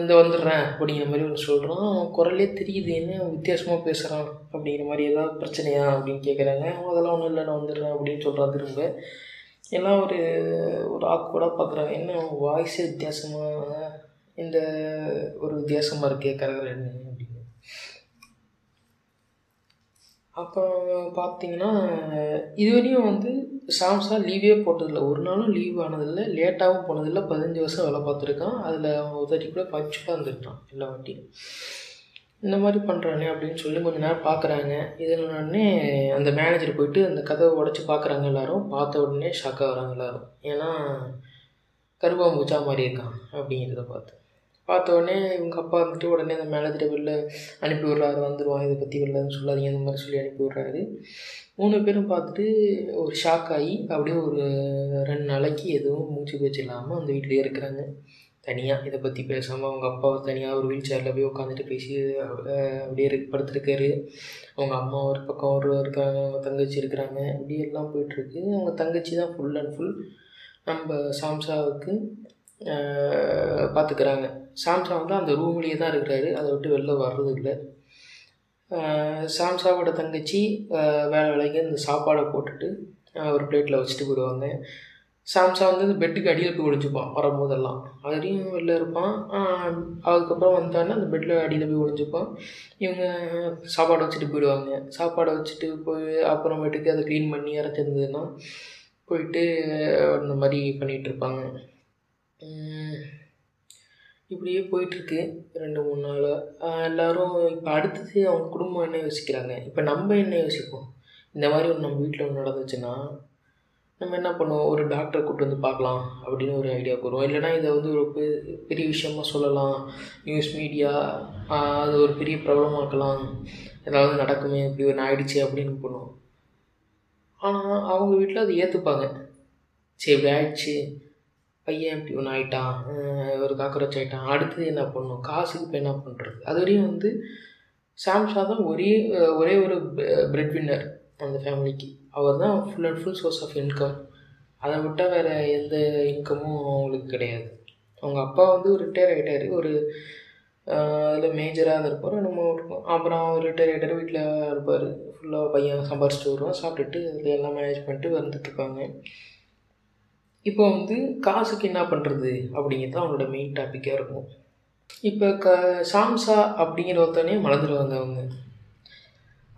இந்த வந்துடுறேன் அப்படிங்கிற மாதிரி ஒன்று சொல்கிறான் அவன் குரலே தெரியுது என்ன வித்தியாசமாக பேசுகிறான் அப்படிங்கிற மாதிரி ஏதாவது பிரச்சனையா அப்படின்னு கேட்குறாங்க அவன் அதெல்லாம் ஒன்றும் இல்லை நான் வந்துடுறேன் அப்படின்னு சொல்கிறான் திரும்ப. எல்லாம் ஒரு ஒரு ஆக்குவடாக பார்க்குறாங்க என்ன வாய்ஸே வித்தியாசமாக இந்த ஒரு வித்தியாசமாக இருக்கே கரகரன்னு அப்படின்னு. அப்போ பார்த்தீங்கன்னா இதுவரையும் வந்து சாம்சா லீவே போட்டதில்லை. ஒரு நாளும் லீவ் ஆனதில்லை. லேட்டாகவும் போனதில்லை. பதினஞ்சு வருஷம் வேலை பார்த்துருக்கான். அதில் அவன் உதவி கூட பஞ்சுக்காக இருந்துருக்கான் எல்லா வாட்டியும் இந்த மாதிரி பண்ணுறானே அப்படின்னு சொல்லி கொஞ்ச நேரம் பார்க்குறாங்க இதில் உடனே அந்த மேனேஜர் போயிட்டு அந்த கதவை உடச்சி பார்க்குறாங்க எல்லாரும். பார்த்த உடனே ஷாக்காக வராங்க எல்லாரும். ஏன்னா கருப்பாம்பூச்சா மாதிரி இருக்கான் அப்படிங்கிறத பார்த்து. பார்த்த உடனே இவங்க அப்பா வந்துட்டு உடனே அந்த மேனேஜரை வெளில அனுப்பி விட்றாரு வந்துடுவான் இதை பற்றி வெளிலன்னு சொல்லாதீங்க இந்த மாதிரி சொல்லி அனுப்பி விட்றாரு. மூணு பேரும் பார்த்துட்டு ஒரு ஷாக் ஆகி அப்படியே ஒரு ரெண்டு நாளைக்கு எதுவும் மூச்சு பேச்சு இல்லாமல் அந்த வீட்டிலேயே இருக்கிறாங்க. தனியாக இதை பற்றி பேசாமல் அவங்க அப்பா தனியாக ஒரு வீல் சேரில் போய் உட்காந்துட்டு பேசி அப்படியே படுத்துருக்காரு. அவங்க அம்மா ஒரு பக்கம் ஒரு இருக்காங்க அவங்க தங்கச்சி இருக்கிறாங்க. அப்படியெல்லாம் எல்லாம் போயிட்டுருக்கு. அவங்க தங்கச்சி தான் ஃபுல் அண்ட் ஃபுல் நம்ம சாம்சாவுக்கு பார்த்துக்கிறாங்க. சாம்சா வந்து அந்த ரூம்லேயே தான் இருக்கிறாரு. அதை விட்டு வெளில வர்றது இல்லை. சாம்சாவோட தங்கச்சி வேலை வேலைக்கு அந்த சாப்பாடை போட்டுட்டு ஒரு பிளேட்டில் வச்சுட்டு போயிடுவாங்க. சாம்சா வந்து இந்த பெட்டுக்கு அடியில் போய் ஒழிஞ்சுப்பான் வரும்போதெல்லாம். அதுலேயும் வெளில இருப்பான். அதுக்கப்புறம் வந்தானே அந்த பெட்டில் அடியில் போய் ஒழிஞ்சுப்பான் இவங்க சாப்பாடை வச்சுட்டு போயிடுவாங்க. சாப்பாடை வச்சுட்டு போய் அப்புறமேட்டுக்கு அதை க்ளீன் பண்ணி இறச்சிருந்ததுன்னா போயிட்டு இந்த மாதிரி பண்ணிகிட்ருப்பாங்க இப்படியே போயிட்டுருக்கு. ரெண்டு மூணு நாளாக எல்லோரும் இப்போ அடுத்தது அவங்க குடும்பம் என்ன யோசிக்கிறாங்க? இப்போ நம்ம என்ன யோசிப்போம்? இந்த மாதிரி ஒரு நம்ம வீட்டில் ஒன்று நடந்துச்சுன்னா நம்ம என்ன பண்ணுவோம்? ஒரு டாக்டரை கூப்பிட்டு வந்து பார்க்கலாம் அப்படின்னு ஒரு ஐடியாவுக்கு வரும். இல்லைனா இதை வந்து ஒரு பெ- பெரிய விஷயமா சொல்லலாம். நியூஸ் மீடியா அது ஒரு பெரிய ப்ராப்ளமாக்கலாம் ஏதாவது நடக்குமே இப்படி ஒன்று ஆயிடுச்சு அப்படின்னு பண்ணுவோம். ஆனால் அவங்க வீட்டில் அதை ஏற்றுப்பாங்க சரி இப்படி ஆயிடுச்சு. பையன் இப்படி ஒன்று ஆயிட்டான் ஒரு காக்கரோச் ஆயிட்டான் அடுத்தது என்ன பண்ணும் காசுக்கு இப்போ என்ன பண்ணுறது அது வரையும் வந்து சாம்சா தான் ஒரே ஒரே ஒரு பிரெட் வின்னர் அந்த ஃபேமிலிக்கு அவர் தான் full and full source of income அதை விட்டால் வேறு எந்த இன்கமும் அவங்களுக்கு கிடையாது. அவங்க அப்பா வந்து ரிட்டையர் ஆகிட்டார் ஒரு அதில் மேஜராக இருப்பார் நம்ம இருக்கும். அப்புறம் ரிட்டையர் ஆகிட்டார் வீட்டில் இருப்பார். ஃபுல்லாக பையன் சம்பாரிச்சிட்டு வருவான். சாப்பிட்டுட்டு அதில் எல்லாம் மேனேஜ் பண்ணிட்டு வந்துட்டுருப்பாங்க இப்போ வந்து காசுக்கு என்ன பண்ணுறது அப்படிங்கிறது தான் அவங்களோட மெயின் டாப்பிக்காக இருக்கும். இப்போ க சாம்சா அப்படிங்கிற ஒருத்தனே மறந்துடுவாங்க அவங்க.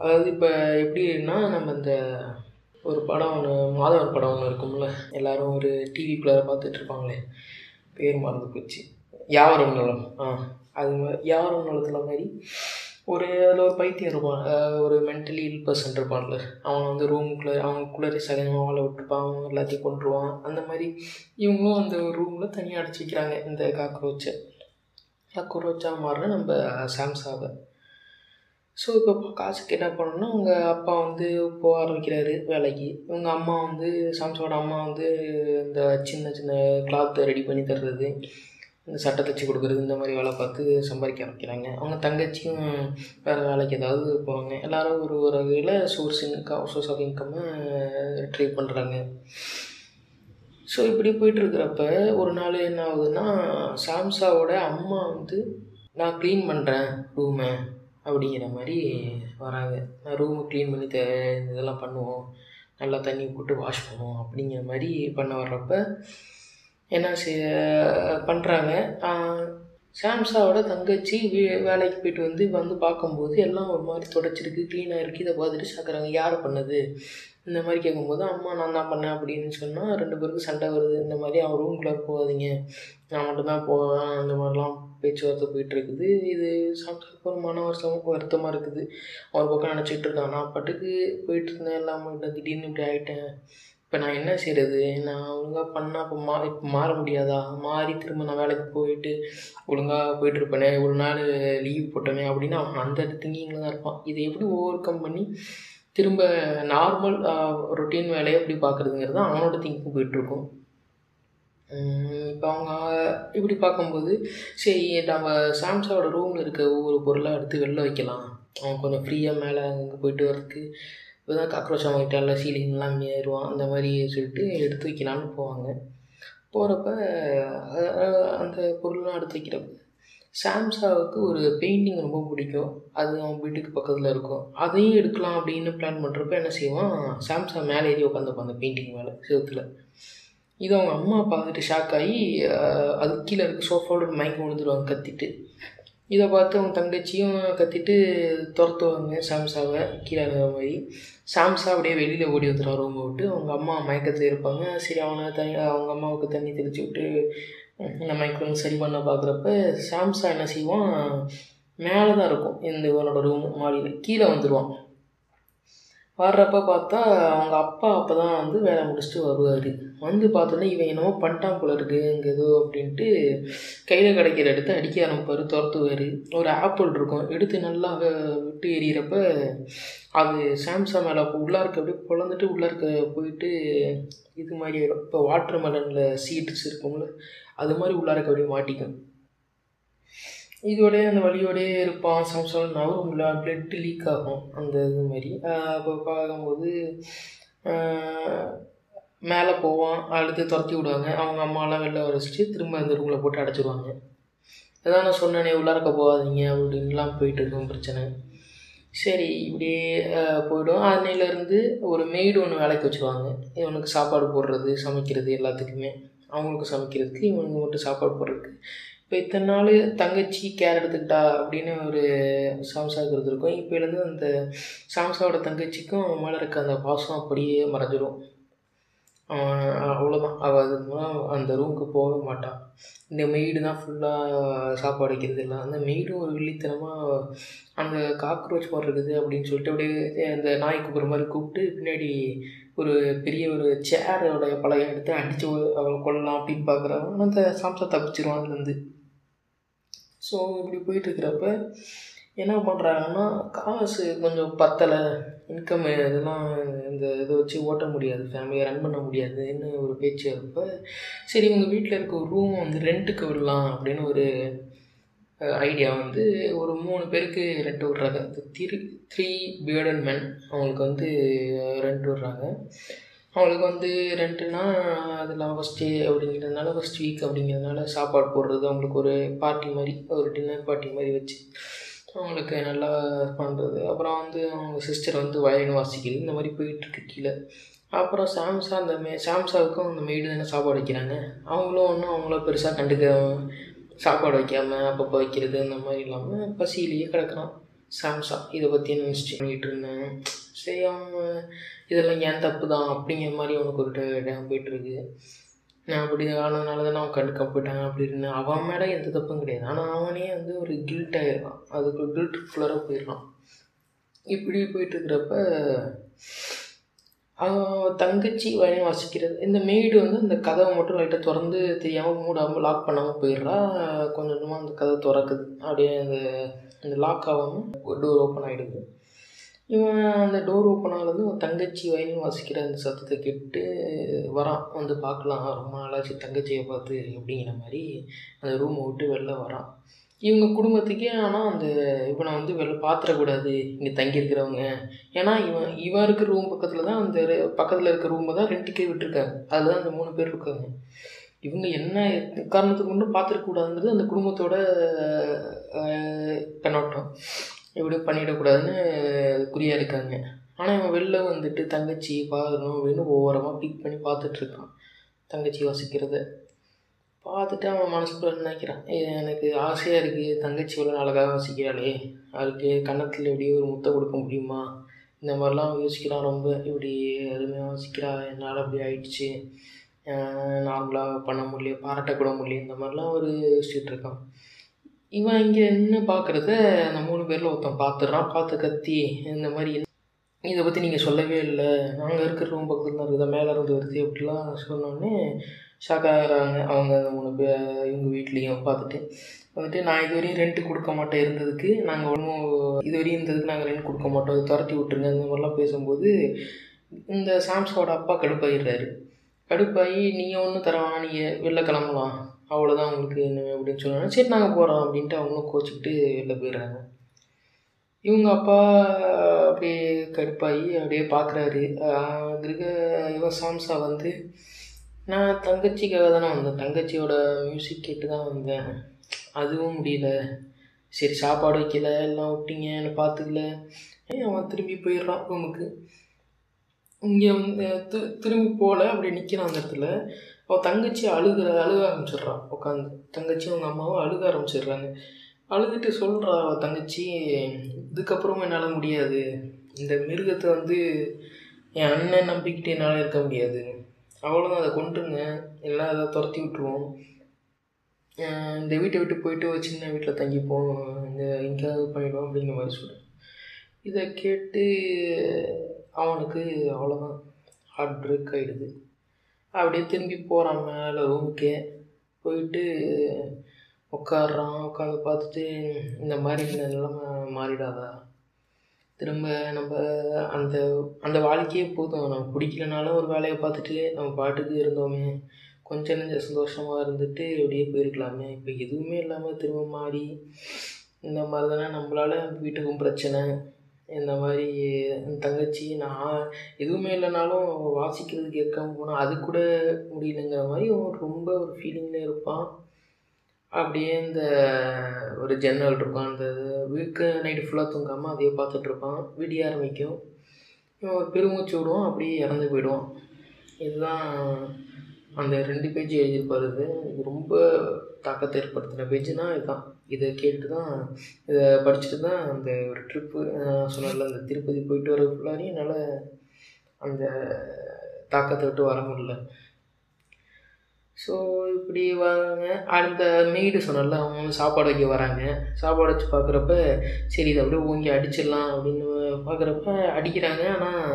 அதாவது இப்போ எப்படின்னா நம்ம இந்த ஒரு படம் ஒன்று மாதவன் படம் ஒன்று இருக்கும்ல எல்லாரும் ஒரு டிவிக்குள்ளே பார்த்துட்ருப்பாங்களே பேர் மறந்து போச்சு. யாவரும் நலம்? ஆ அது மாதிரி யாவரும் நலத்தில் மாதிரி? ஒரு அதில் ஒரு பைத்தியம் இருப்பான் ஒரு மென்டலி இல் பர்சன் இருப்பான்ல. அவன் வந்து ரூமுக்குள்ளே அவனுக்குள்ளே சகஜமாக வாழ விட்டுருப்பான் அவன் எல்லாத்தையும் கொண்டுருவான் அந்த மாதிரி இவங்களும் அந்த ரூமில் தனியாக அடைச்சி வைக்கிறாங்க இந்த காக்ரோச்சை காக்ரோச்சாக மாறுற நம்ம சாம்சாவை. ஸோ இப்போ காசுக்கு என்ன பண்ணணும்னா அவங்க அப்பா வந்து போக ஆரம்பிக்கிறாரு வேலைக்கு. இவங்க அம்மா வந்து சாம்சாவோட அம்மா வந்து இந்த சின்ன சின்ன கிளாத்தை ரெடி பண்ணி தர்றது. இந்த சட்டை தைச்சி கொடுக்குறது இந்த மாதிரி வேலை பார்த்து சம்பாதிக்க ஆரம்பிக்கிறாங்க. அவங்க தங்கச்சியும் வேறு வேலைக்கு ஏதாவது போவாங்க எல்லாரும் ஒரு ஒரு வகையில் சோர்ஸ் இன்கம் சோர்ஸ் ஆஃப் இன்கம்மை ட்ரை பண்ணுறாங்க ஸோ இப்படி போயிட்டுருக்கிறப்ப ஒரு நாள் என்ன ஆகுதுன்னா சாம்சாவோட அம்மா வந்து நான் க்ளீன் பண்ணுறேன் ரூமை அப்படிங்கிற மாதிரி வராங்க. நான் ரூமை க்ளீன் பண்ணி த இதெல்லாம் பண்ணுவோம். நல்லா தண்ணி போட்டு வாஷ் பண்ணுவோம் அப்படிங்கிற மாதிரி பண்ண வர்றப்ப என்ன செய்ய பண்ணுறாங்க சாம்சாவோட தங்கச்சி வே வேலைக்கு போயிட்டு வந்து வந்து பார்க்கும்போது எல்லாம் ஒரு மாதிரி தொடச்சிருக்கு க்ளீனாக இருக்குது இதை பார்த்துட்டு சாக்குறாங்க. யார் பண்ணது? இந்த மாதிரி கேட்கும்போது அம்மா நான் தான் பண்ணேன் அப்படின்னு சொன்னால் ரெண்டு பேருக்கும் சண்டை வருது. இந்த மாதிரி அவன் ரூம்குள்ளே போகாதீங்க. நான் மட்டும்தான் போவேன் அந்த மாதிரிலாம் பேச்சுவார்த்தை போயிட்டுருக்குது. இது சாம்சாவுக்கு ஒரு மன வருஷமும் வருத்தமாக இருக்குது. ஒரு பக்கம் நினச்சிட்டு இருக்கான் நான் பாட்டுக்கு போயிட்டு இருந்தேன். எல்லாம் திடீர்னு இப்படி ஆகிட்டேன் இப்போ நான் என்ன செய்கிறது நான் ஒழுங்காக பண்ணால் இப்போ மா இப்போ மாற முடியாதா? மாறி திரும்ப நான் வேலைக்கு போயிட்டு ஒழுங்காக போயிட்டுருப்பேனே ஒரு நாள் லீவ் போட்டோமே அப்படின்னு அவன் அந்த திங்கிங்கில் தான் இருப்பான். இதை எப்படி ஓவர் கம் பண்ணி திரும்ப நார்மல் ரொட்டீன் வேலையை எப்படி பார்க்குறதுங்கிறது தான் அவனோட திங்கிங் போயிட்டுருக்கும் இப்போ அவங்க இப்படி பார்க்கும்போது சரி நம்ம சாம்சாவோட ரூமில் இருக்க ஒவ்வொரு பொருளாக எடுத்து வெளில வைக்கலாம். அவன் கொஞ்சம் ஃப்ரீயாக மேலே அங்கே போயிட்டு வரதுக்கு இப்போ தான் காக்ரோச் அவங்ககிட்ட சீலிங்லாம் ஏறுவான் அந்த மாதிரி சொல்லிட்டு எடுத்து வைக்கலான்னு போவாங்க. போகிறப்ப அந்த பொருள்லாம் எடுத்து வைக்கிறப்ப சாம்சாவுக்கு ஒரு பெயிண்டிங் ரொம்ப பிடிக்கும். அது அவன் வீட்டுக்கு பக்கத்தில் இருக்கும். அதையும் எடுக்கலாம் அப்படின்னு பிளான் பண்ணுறப்ப என்ன செய்வான் சாம்சா மேலே ஏறி உட்காந்துப்பான் அந்த பெயிண்டிங் மேலே செவத்தில். இது அவங்க அம்மா பார்த்துட்டு ஷாக் ஆகி அது கீழே இருக்க சோஃபாவோட மயக்கம் விழுந்துருவாங்க கத்திட்டு. இதை பார்த்து அவங்க தங்கச்சியும் கத்திட்டு துரத்துவாங்க. சாம்சாவை கீழே இருக்கிற மாதிரி. சாம்சா அப்படியே வெளியில் ஓடி வந்துடுவான் ரூமை விட்டு. அவங்க அம்மா மயக்கத்தில் இருப்பாங்க. சரி அவனை தனி அவங்க அம்மாவுக்கு தண்ணி தெளித்து விட்டு இந்த மயக்கம் சரி பண்ண பார்க்குறப்ப சாம்சா என்ன செய்வான்? மேலே தான் இருக்கும். இந்த இவனோட ரூம் மாடியில். கீழே வந்துடுவான் வர்றப்ப பார்த்தா அவங்க அப்பா அப்போ தான் வந்து வேலை முடிச்சுட்டு வருவார். வந்து பார்த்தோன்னே இவன் என்னமோ பண்ணிட்டான் போல இருக்கு இங்கே ஏதோ அப்படின்ட்டு கையில் கிடைக்கிற எடுத்து அடிக்க ஆரம்பிப்பார் துரத்துவார். ஒரு ஆப்பிள் இருக்கும் எடுத்து நல்லா விட்டு எறிகிறப்ப அது சாம்சங் மேலே உள்ளார்க்க அப்படியே பொழந்துட்டு உள்ளார்க்க போயிட்டு இது மாதிரி இப்போ வாட்டர் மெலனில் சீட்ஸ் இருக்கும்ல அது மாதிரி உள்ளார்க்க அப்படியே மாட்டிக்கும். இதோடய அந்த வழியோடயே இருப்பான் சாம்சங் நவரும்ல பிளட் லீக் ஆகும் அந்த இது மாதிரி அப்போ பார்க்கும்போது மேலே போவான் அடுத்து துரத்தி விடுவாங்க. அவங்க அம்மாலாம் வெளில வரைச்சிட்டு திரும்ப அந்த ரூமில் போட்டு அடைச்சிடுவாங்க அதான் நான் சொன்னேனே உள்ளாரக்க போகாதீங்க அப்படின்லாம் போயிட்டு இருக்கும் பிரச்சனை. சரி இப்படியே போயிடும். அன்னையிலேருந்து ஒரு மெய்டு ஒன்று வேலைக்கு வச்சுருவாங்க. இவனுக்கு சாப்பாடு போடுறது சமைக்கிறது எல்லாத்துக்குமே. அவங்களுக்கு சமைக்கிறதுக்கு இவனுக்கு மட்டும் சாப்பாடு போடுறதுக்கு. இப்போ இத்தனை நாள் தங்கச்சி கேர் எடுத்துக்கிட்டா அப்படின்னு ஒரு சாம்சாவுக்கு இருந்திருக்கும். இப்போலேருந்து அந்த சாம்சாவோட தங்கச்சிக்கும் அவன் மேலே இருக்க அந்த பாசம் அப்படியே மறைஞ்சிடும் அவ்வளோதான் அவள் அதுக்கு மூலம் அந்த ரூமுக்கு போக மாட்டான் இந்த மெய்டு தான் ஃபுல்லாக சாப்பாடு வைக்கிறது இல்லை அந்த மெய்டும் ஒரு வில்லித்தனமாக அந்த காக்ரோச் மாதிரி இருக்குது அப்படின்னு சொல்லிட்டு அப்படியே அந்த நாய் கூப்பிட்ற மாதிரி கூப்பிட்டு பின்னாடி ஒரு பெரிய ஒரு சேரோட பழகம் எடுத்து அடித்து அவளை கொல்லலாம் அப்படின்னு பார்க்குறவன் அந்த சாம்சா தப்பிச்சிருவான் அதுலேருந்து ஸோ இப்படி போயிட்டுருக்கிறப்ப என்ன பண்ணுறாங்கன்னா காசு கொஞ்சம் பத்தலை. இன்கம் இதெல்லாம் இந்த இதை வச்சு ஓட்ட முடியாது. ஃபேமிலியை ரன் பண்ண முடியாதுன்னு ஒரு பேச்சு இருப்ப சரி உங்கள் வீட்டில் இருக்க ஒரு ரூம் வந்து ரெண்ட்டுக்கு விடலாம் அப்படின்னு ஒரு ஐடியா வந்து ஒரு மூணு பேருக்கு ரெண்ட் விட்றாங்க. இந்த த்ரீ த்ரீ பியர்டன் மென் அவங்களுக்கு வந்து ரெண்ட் விட்றாங்க. அவங்களுக்கு வந்து ரெண்ட்டுனா அதில் ஃபஸ்ட் டே அப்படிங்கிறதுனால ஃபஸ்ட் வீக் அப்படிங்கிறதுனால சாப்பாடு போடுறது அவங்களுக்கு ஒரு பார்ட்டி மாதிரி ஒரு டின்னர் பார்ட்டி மாதிரி வச்சு அவங்களுக்கு நல்லா பண்ணுறது அப்புறம் வந்து அவங்க சிஸ்டர் வந்து வயலின் வாசிக்கிறது இந்த மாதிரி போயிட்டுருக்கு கீழே. அப்புறம் சாம்சா அந்த மே சாம்சாவுக்கும் அந்த மெய்டு தானே சாப்பாடு வைக்கிறாங்க. அவங்களும் ஒன்றும் அவங்கள பெருசாக கண்டுக்க சாப்பாடு வைக்காமல் அப்பப்போ வைக்கிறது அந்த மாதிரி இல்லாமல் பசியிலேயே கிடக்குறான் சாம்சா. இதை பற்றி நினச்சிட்டு பண்ணிகிட்டு இருந்தேன்? சரி அவங்க இதெல்லாம் ஏன் தப்பு தான் அப்படிங்கிற மாதிரி அவனுக்கு ஒரு டைம் போயிட்டுருக்கு. நான் அப்படி ஆனதுனால தான் அவன் கண்டுக்க போயிட்டாங்க அப்படின்னு அவன் மேலே எந்த தப்பும் கிடையாது. ஆனால் அவனே வந்து ஒரு கில்ட் ஆகிடுறான் அதுக்கு ஒரு கில்ட் ஃபுல்லராக போயிடுறான். இப்படி போயிட்டுருக்கிறப்ப அவன் தங்கச்சி வயலின் வாசிக்கிறது இந்த மெய்டு வந்து அந்த கதவை மட்டும் லைட்டாக திறந்து தெரியாமல் மூடாமல் லாக் பண்ணாமல் போயிடுறா. கொஞ்சம் கொஞ்சமாக அந்த கதை திறக்குது. அப்படியே அந்த அந்த லாக் ஆகாமல் டோர் ஓப்பன் ஆகிடுது இவன் அந்த டோர் ஓப்பன் ஆனது தங்கச்சி வயலின் வாசிக்கிற அந்த சத்தத்தை கேட்டு வரான். வந்து பார்க்கலாம் ரொம்ப நாளாச்சு தங்கச்சியை பார்த்து அப்படிங்கிற மாதிரி அந்த ரூமை விட்டு வெளில வரான். இவங்க குடும்பத்துக்கே ஆனால் அந்த இவனை வந்து வெளில பார்த்துடக்கூடாது இங்கே தங்கியிருக்கிறவங்க. ஏன்னா இவன் இவன் இருக்கிற ரூம் பக்கத்தில் தான் அந்த பக்கத்தில் இருக்கிற ரூமை தான் ரெண்டுக்கே விட்டுருக்காங்க. அதில் தான் அந்த மூணு பேர் இருக்காங்க. இவங்க என்ன காரணத்துக்கு மட்டும் பார்த்துருக்கக்கூடாதுன்றது அந்த குடும்பத்தோட கண்ணோட்டம். இப்படி பண்ணிடக்கூடாதுன்னு குறியாக இருக்காங்க. ஆனால் இவன் வெளில வந்துட்டு தங்கச்சி பார்க்கணும் அப்படின்னு ஓரமாக பிக் பண்ணி பார்த்துட்ருக்கான். தங்கச்சி வசிக்கிறத. பார்த்துட்டு அவன் மனசுக்குள்ள நினைக்கிறான்? எனக்கு ஆசையாக இருக்குது தங்கச்சி இவ்வளோ அழகாக வசிக்கிறாளே. அவருக்கு கன்னத்தில் எப்படியும் ஒரு முத்தை கொடுக்க முடியுமா? இந்த மாதிரிலாம் அவன் யோசிக்கிறான் ரொம்ப. இப்படி அருமையாக வசிக்கிறா என்னால் அப்படி ஆயிடுச்சு. நார்மலாக பண்ண முடியல பாராட்டக்கூட முடியல. இந்த மாதிரிலாம் ஒரு யோசிச்சுட்டு இருக்கான் இவன் இங்கே நின்று பார்க்குறத அந்த மூணு பேரில் ஒருத்தன் பார்த்துடுறான் பார்த்து கத்தி இந்த மாதிரி இதை பற்றி நீங்கள் சொல்லவே இல்லை. நாங்கள் இருக்கிற ரூம் பக்கத்தில் தான் இருக்குது மேலே இருந்து வருது அப்படிலாம் சொன்னோடனே ஷாக் அவங்க அந்த மூணு பேர் இவங்க வீட்லேயும் பார்த்துட்டு வந்துட்டு நான் இது வரையும் ரெண்ட்டு கொடுக்க மாட்டேன் இருந்ததுக்கு. நாங்கள் ஒன்றும் இது வரையும் இருந்ததுக்கு நாங்கள் ரெண்ட் கொடுக்க மாட்டோம். இது துரத்தி விட்டுருங்க. இந்த மாதிரிலாம் பேசும்போது இந்த சாம்ஸோட அப்பா கடுப்பாயிடுறாரு. கடுப்பாகி நீங்கள் ஒன்றும் தர நீங்கள் வெளில கிளம்பலாம். அவ்வளோதான் உங்களுக்கு என்ன அப்படின்னு சொன்னாங்க. சரி நாங்கள் போகிறோம் அப்படின்ட்டு அவங்களும் கோச்சிக்கிட்டு வெளில போயிடுறாங்க. இவங்க அப்பா அப்படியே கடுப்பாகி அப்படியே பார்க்குறாரு கிரக இவன் சாம்சா வந்து நான் தங்கச்சிக்காக தானே வந்தேன். தங்கச்சியோட மியூசிக் கேட்டு தான் வந்தேன். அதுவும் முடியல. சரி சாப்பாடு வைக்கல எல்லாம் விட்டிங்க என்னை பார்த்துக்கல ஏய், அவன் திரும்பி போயிடுறான் ரூமுக்கு. இங்கே வந்து தி திரும்பி போகல அப்படி நிற்கிறான் அந்த இடத்துல அவள் தங்கச்சி அழுகிற அழுக ஆரம்பிச்சிடுறான் உட்காந்து தங்கச்சி அவங்க அம்மாவும் அழுக ஆரம்பிச்சிடுறாங்க. அழுதுட்டு சொல்கிறா அவள் தங்கச்சி இதுக்கப்புறமும் என்னால் முடியாது. இந்த மிருகத்தை வந்து என் அண்ணன் நம்பிக்கிட்டு என்னால் இருக்க முடியாது. அவ்வளோதான் அதை கொண்டுருங்க எல்லாம் அதை துரத்தி விட்டுருவோம். இந்த வீட்டை விட்டு போயிட்டு ஒரு சின்ன வீட்டில் தங்கிப்போம். இந்த எங்கேயாவது பண்ணிடுவோம் அப்படிங்கிற மாதிரி சொல்கிறேன் இதை கேட்டு அவனுக்கு அவ்வளோதான் ஹார்ட் பிரேக் ஆகிடுது அப்படியே திரும்பி போகிறான் மேலே ரூமுக்கே போயிட்டு உட்காடுறான் உட்காந்து பார்த்துட்டு இந்த மாதிரி இந்த நிலைமை மாறிடாதா. திரும்ப நம்ம அந்த அந்த வாழ்க்கையே போதும். நம்ம பிடிக்கலனாலும் ஒரு வேலையை பார்த்துட்டு நம்ம பாட்டுக்கு இருந்தோமே. கொஞ்சம் நெஞ்ச சந்தோஷமாக இருந்துட்டு அப்படியே போயிருக்கலாமே. இப்போ எதுவுமே இல்லாமல் திரும்ப மாறி இந்த மாதிரி தானே நம்மளால் வீட்டுக்கும் பிரச்சனை. இந்த மாதிரி என் தங்கச்சி நான் எதுவுமே இல்லைனாலும் வாசிக்கிறது கேட்காம போனால் அது கூட முடியலங்கிற மாதிரி அவன் ரொம்ப ஒரு ஃபீலிங்கில் இருப்பான். அப்படியே இந்த ஒரு ஜன்னல் இருக்கும். அந்த வீக்கு நைட்டு ஃபுல்லாக தூங்காமல் அதையே பார்த்துட்ருப்பான் விடிய ஆரம்பிக்கும். இவன் பெருமூச்சு விடுவான் அப்படியே இறந்து போயிடுவான். இதுதான் அந்த ரெண்டு பேஜ் எழுதியிருப்பாரு ரொம்ப தாக்கத்தை ஏற்படுத்தின பேஜ்னா இதுதான். இதை கேட்டு தான் இதை படிச்சுட்டு தான் அந்த ஒரு ட்ரிப்பு சொன்னல அந்த திருப்பதி போயிட்டு வர ஃபுல்லாரையும் என்னால் அந்த தாக்கத்தை விட்டு வர முடியல. ஸோ இப்படி வராங்க. அந்த மெய்டு சொன்னல அவங்க வந்து சாப்பாடு வைக்க வராங்க. சாப்பாடு வச்சு பார்க்குறப்ப சரி இதை அப்படியே ஓங்கி அடிச்சிடலாம் அப்படின்னு பார்க்குறப்ப அடிக்கிறாங்க. ஆனால்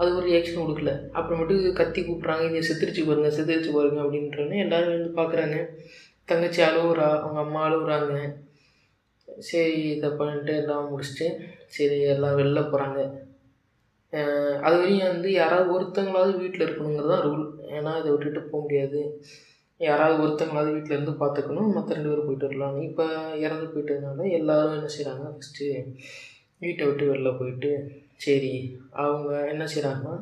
அது ஒரு ரியாக்ஷன் கொடுக்கல அப்புறமேட்டு கத்தி கூப்பிட்றாங்க இதை செத்துருச்சு பாருங்க செத்துருச்சு பாருங்க அப்படின்றோன்னு எல்லோரும் வந்து பார்க்குறாங்க தங்கச்சி அழுவுறா அவங்க அம்மா அழுவுறாங்க. சரி இதை பண்ணிட்டு எல்லாம் முடிச்சுட்டு சரி எல்லாம் வெளில போகிறாங்க அது வரையும் வந்து யாராவது ஒருத்தங்களாவது வீட்டில் இருக்கணுங்கிறது தான் ரூல் ஏன்னா இதை விட்டுட்டு போக முடியாது. யாராவது ஒருத்தங்களாவது வீட்டில் இருந்து பார்த்துக்கணும் மற்ற ரெண்டு பேரும் போயிட்டு வரலாம். இப்போ இறந்து போயிட்டதுனால எல்லோரும் என்ன செய்கிறாங்க ஃபஸ்ட்டு வீட்டை விட்டு வெளில போயிட்டு சரி அவங்க என்ன செய்கிறாங்கன்னா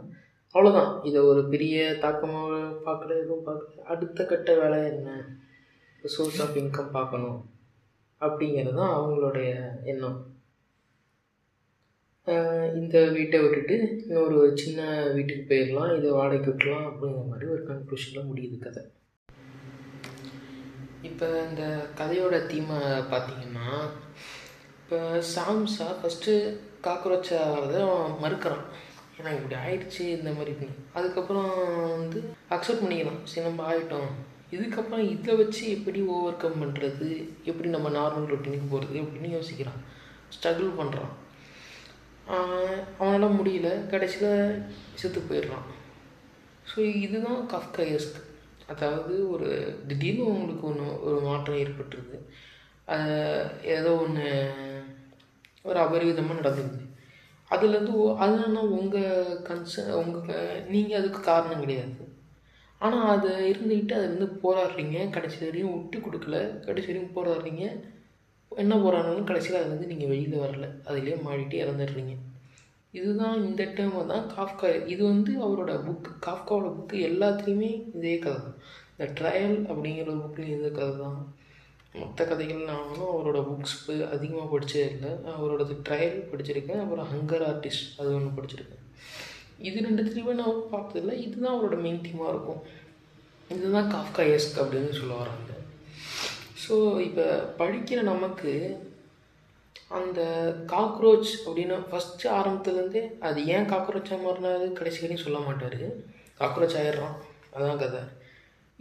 அவ்வளோதான் இதை ஒரு பெரிய தாக்கமாக பார்க்குற எதுவும் பார்க்குற அடுத்த கட்ட வேலை என்ன? சோர்ஸ் ஆஃப் இன்கம் பார்க்கணும். அப்படிங்கிறது தான் அவங்களுடைய எண்ணம். இந்த வீட்டை விட்டுட்டு இன்னொரு சின்ன வீட்டுக்கு போயிடலாம். இதை வாடகைக்கு விட்டுலாம் அப்படிங்கிற மாதிரி ஒரு கன்க்ளூஷனில் முடியுது கதை. இப்போ இந்த கதையோட தீமை பார்த்தீங்கன்னா இப்போ சாம்ஸாக ஃபஸ்ட்டு காக்ரோச்சா அவன் மறுக்கிறான். ஏன்னா இப்படி ஆயிடுச்சு இந்த மாதிரி அதுக்கப்புறம் வந்து அக்செப்ட் பண்ணிக்கலாம் சரி நம்ம ஆகிட்டோம் இதுக்கப்புறம் இதை வச்சு எப்படி ஓவர் கம் பண்ணுறது எப்படி நம்ம நார்மல் ரொட்டீனுக்கு போகிறது அப்படின்னு யோசிக்கிறான். ஸ்ட்ரகிள் பண்ணுறான் அவனால் முடியல. கடைசியில் செத்து போயிடுறான். ஸோ இதுதான் கஃப்காயஸ்க் அதாவது ஒரு திடீர்னு உங்களுக்கு ஒன்று ஒரு மாற்றம் ஏற்பட்டுருது. அதை ஏதோ ஒன்று ஒரு அபரிவிதமாக நடந்துருது. அதுலேருந்து அதனால் உங்கள் கன்சர்ன் உங்கள் நீங்கள் அதுக்கு காரணம் கிடையாது. ஆனால் அதை இருந்துக்கிட்டு அதுலேருந்து போராடுறீங்க. கடைசி வரையும் விட்டு கொடுக்கல. கடைசி வரையும் போராடுறீங்க. என்ன போகிறானாலும் கடைசியில் அதுலேருந்து நீங்கள் வெளியில் வரல. அதிலே மாடிட்டு இறந்துடுறீங்க. இதுதான் இந்த டேர்மை தான் காஃப்கா இது வந்து அவரோட புக்கு காஃப்காவோட புக்கு எல்லாத்துலேயுமே இதே கதை தான். இந்த ட்ரையல் அப்படிங்கிற ஒரு புக்லேயும் இதே கதை தான். மற்ற கதைகள் நானும் அவரோட புக்ஸ் அதிகமாக படித்ததே இல்லை. அவரோடது ட்ரையல் படிச்சிருக்கேன். அப்புறம் ஹங்கர் ஆர்டிஸ்ட் அது ஒன்று படிச்சிருக்கேன். இது ரெண்டு திரும்ப நான் பார்த்ததில்ல இதுதான் அவரோட மெயின் தீமாக இருக்கும். இதுதான் காஃப்கா எஸ்க் அப்படின்னு சொல்ல வராங்க. ஸோ இப்போ படிக்கிற நமக்கு அந்த காக்ரோச் அப்படின்னு ஃபஸ்ட்டு ஆரம்பத்துலேருந்தே அது ஏன் காக்ரோச்சாக மாறினாரு? கடைசி வரையும் சொல்ல மாட்டார். காக்ரோச் ஆயிடுறான். அதான் கதை.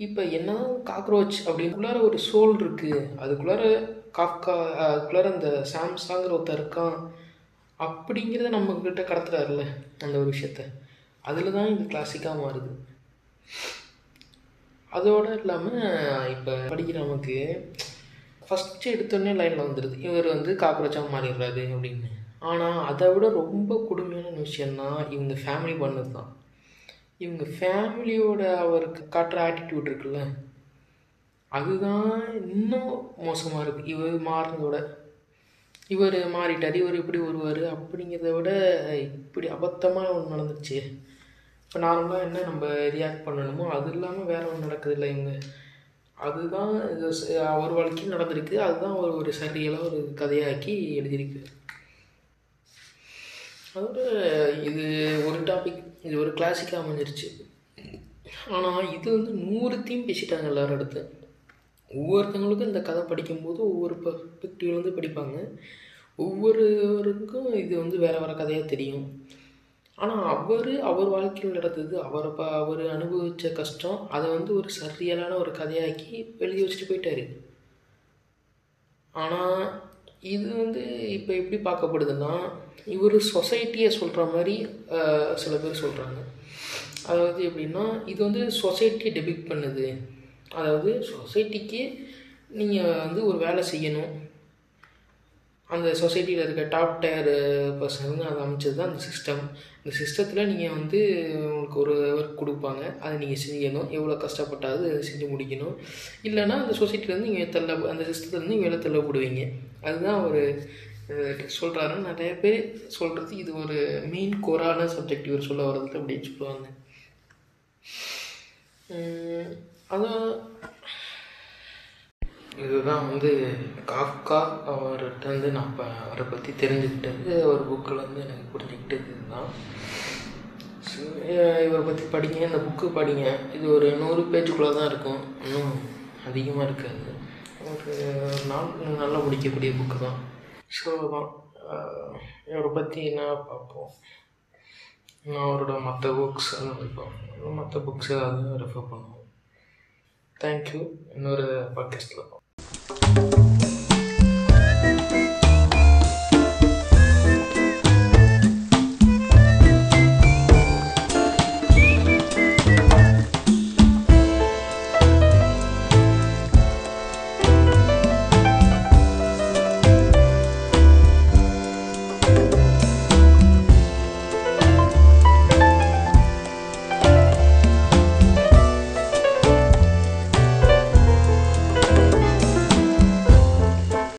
இப்போ என்ன காக்ரோச் அப்படின்னுக்குள்ளார ஒரு சோல் இருக்குது அதுக்குள்ளார காஃப்கா அதுக்குள்ளார அந்த சாம்சாங்கிற ஒருத்தர் இருக்கான். அப்படிங்கிறத நம்மக்கிட்ட கடத்துறாருல்ல அந்த ஒரு விஷயத்த. அதில் தான் இது கிளாசிக்காக மாறுது. அதோடு இல்லாமல் இப்போ படிக்கிற நமக்கு ஃபஸ்ட்டு எடுத்தோடனே லைனில் வந்துடுது இவர் வந்து காக்ரோச்சாக மாறிடுறாரு அப்படின்னு. ஆனால் அதை விட ரொம்ப கொடுமையான விஷயம்னா இவங்க ஃபேமிலி பண்ணது தான் இவங்க ஃபேமிலியோட அவருக்கு காட்டுற ஆட்டிடியூட் இருக்குல்ல அதுதான் இன்னும் மோசமாக இருக்குது இவர் மாறினதோட இவர் மாறிட்டார் இவர் இப்படி வருவார் அப்படிங்கிறத விட இப்படி அபத்தமாக ஒன்று நடந்துச்சு இப்போ நார்மலாக என்ன நம்ம ரியாக்ட் பண்ணணுமோ அது இல்லாமல் வேறு ஒன்று நடக்குது இல்லை இவங்க. அதுதான் இது அவர் வாழ்க்கையும் நடந்திருக்கு. அதுதான் அவர் ஒரு சரியலாக ஒரு கதையாக்கி எழுதியிருக்கு. அதோட இது ஒரு டாபிக் இது ஒரு கிளாசிக்காக அமைஞ்சிருச்சு. ஆனால் இது வந்து நூறு தீம் பேசிட்டாங்க எல்லோரும் அடுத்து. ஒவ்வொருத்தவங்களுக்கும் இந்த கதை படிக்கும்போது ஒவ்வொரு பர்ஸ்பெக்டிவ்லேருந்து படிப்பாங்க. ஒவ்வொருவருக்கும் இது வந்து வேறு வேறு கதையாக தெரியும். ஆனால் அவர் அவர் வாழ்க்கையில் நடந்தது அவர் ப அவர் அனுபவித்த கஷ்டம் அதை வந்து ஒரு சரியலான ஒரு கதையாக்கி எழுதி வச்சுட்டு போயிட்டார். ஆனால் இது வந்து இப்போ எப்படி பார்க்கப்படுதுன்னா இவர் சொசைட்டியை சொல்கிற மாதிரி சில பேர் சொல்கிறாங்க அதாவது எப்படின்னா இது வந்து சொசைட்டியை டெபிக் பண்ணுது. அதாவது சொசைட்டிக்கு நீங்கள் வந்து ஒரு வேலை செய்யணும். அந்த சொசைட்டியில் இருக்க டாப் டயர் பர்சன் வந்து அதை அமைச்சது தான் அந்த சிஸ்டம் இந்த சிஸ்டத்தில் நீங்கள் வந்து உங்களுக்கு ஒரு ஒர்க் கொடுப்பாங்க. அதை நீங்கள் செய்யணும். எவ்வளோ கஷ்டப்பட்டாவது அதை செஞ்சு முடிக்கணும். இல்லைன்னா அந்த சொசைட்டிலேருந்து நீங்கள் தள்ள அந்த சிஸ்டத்துலேருந்து வெளில தள்ளப்படுவீங்க. அதுதான் ஒரு சொல்கிறாரு நிறைய பேர் சொல்கிறது இது ஒரு மெயின் கோரான சப்ஜெக்ட் இவர் சொல்ல வர்றது அப்படின்னு சொல்லுவாங்க. அதான் இதுதான் வந்து காக்கா அவர்கிட்ட வந்து நான் இப்போ அவரை பற்றி தெரிஞ்சுக்கிட்டது ஒரு புக்கில் வந்து எனக்கு புரிஞ்சுக்கிட்டது இதுதான் இவரை பற்றி படிங்க இந்த புக்கு படிங்க. இது ஒரு நூறு பேஜுக்குள்ளே தான் இருக்கும். இன்னும் அதிகமாக இருக்காது. ஒரு நாள் நல்லா முடிக்கக்கூடிய புக்கு தான். ஸோ தான் இவரை பற்றி என்ன பார்ப்போம்? நான் அவரோட மற்ற புக்ஸ் படிப்போம். மற்ற புக்ஸ் ஏதாவது ரெஃபர் பண்ணுவோம். தேங்க்யூ இன்னொரு பாட்காஸ்ட்டில்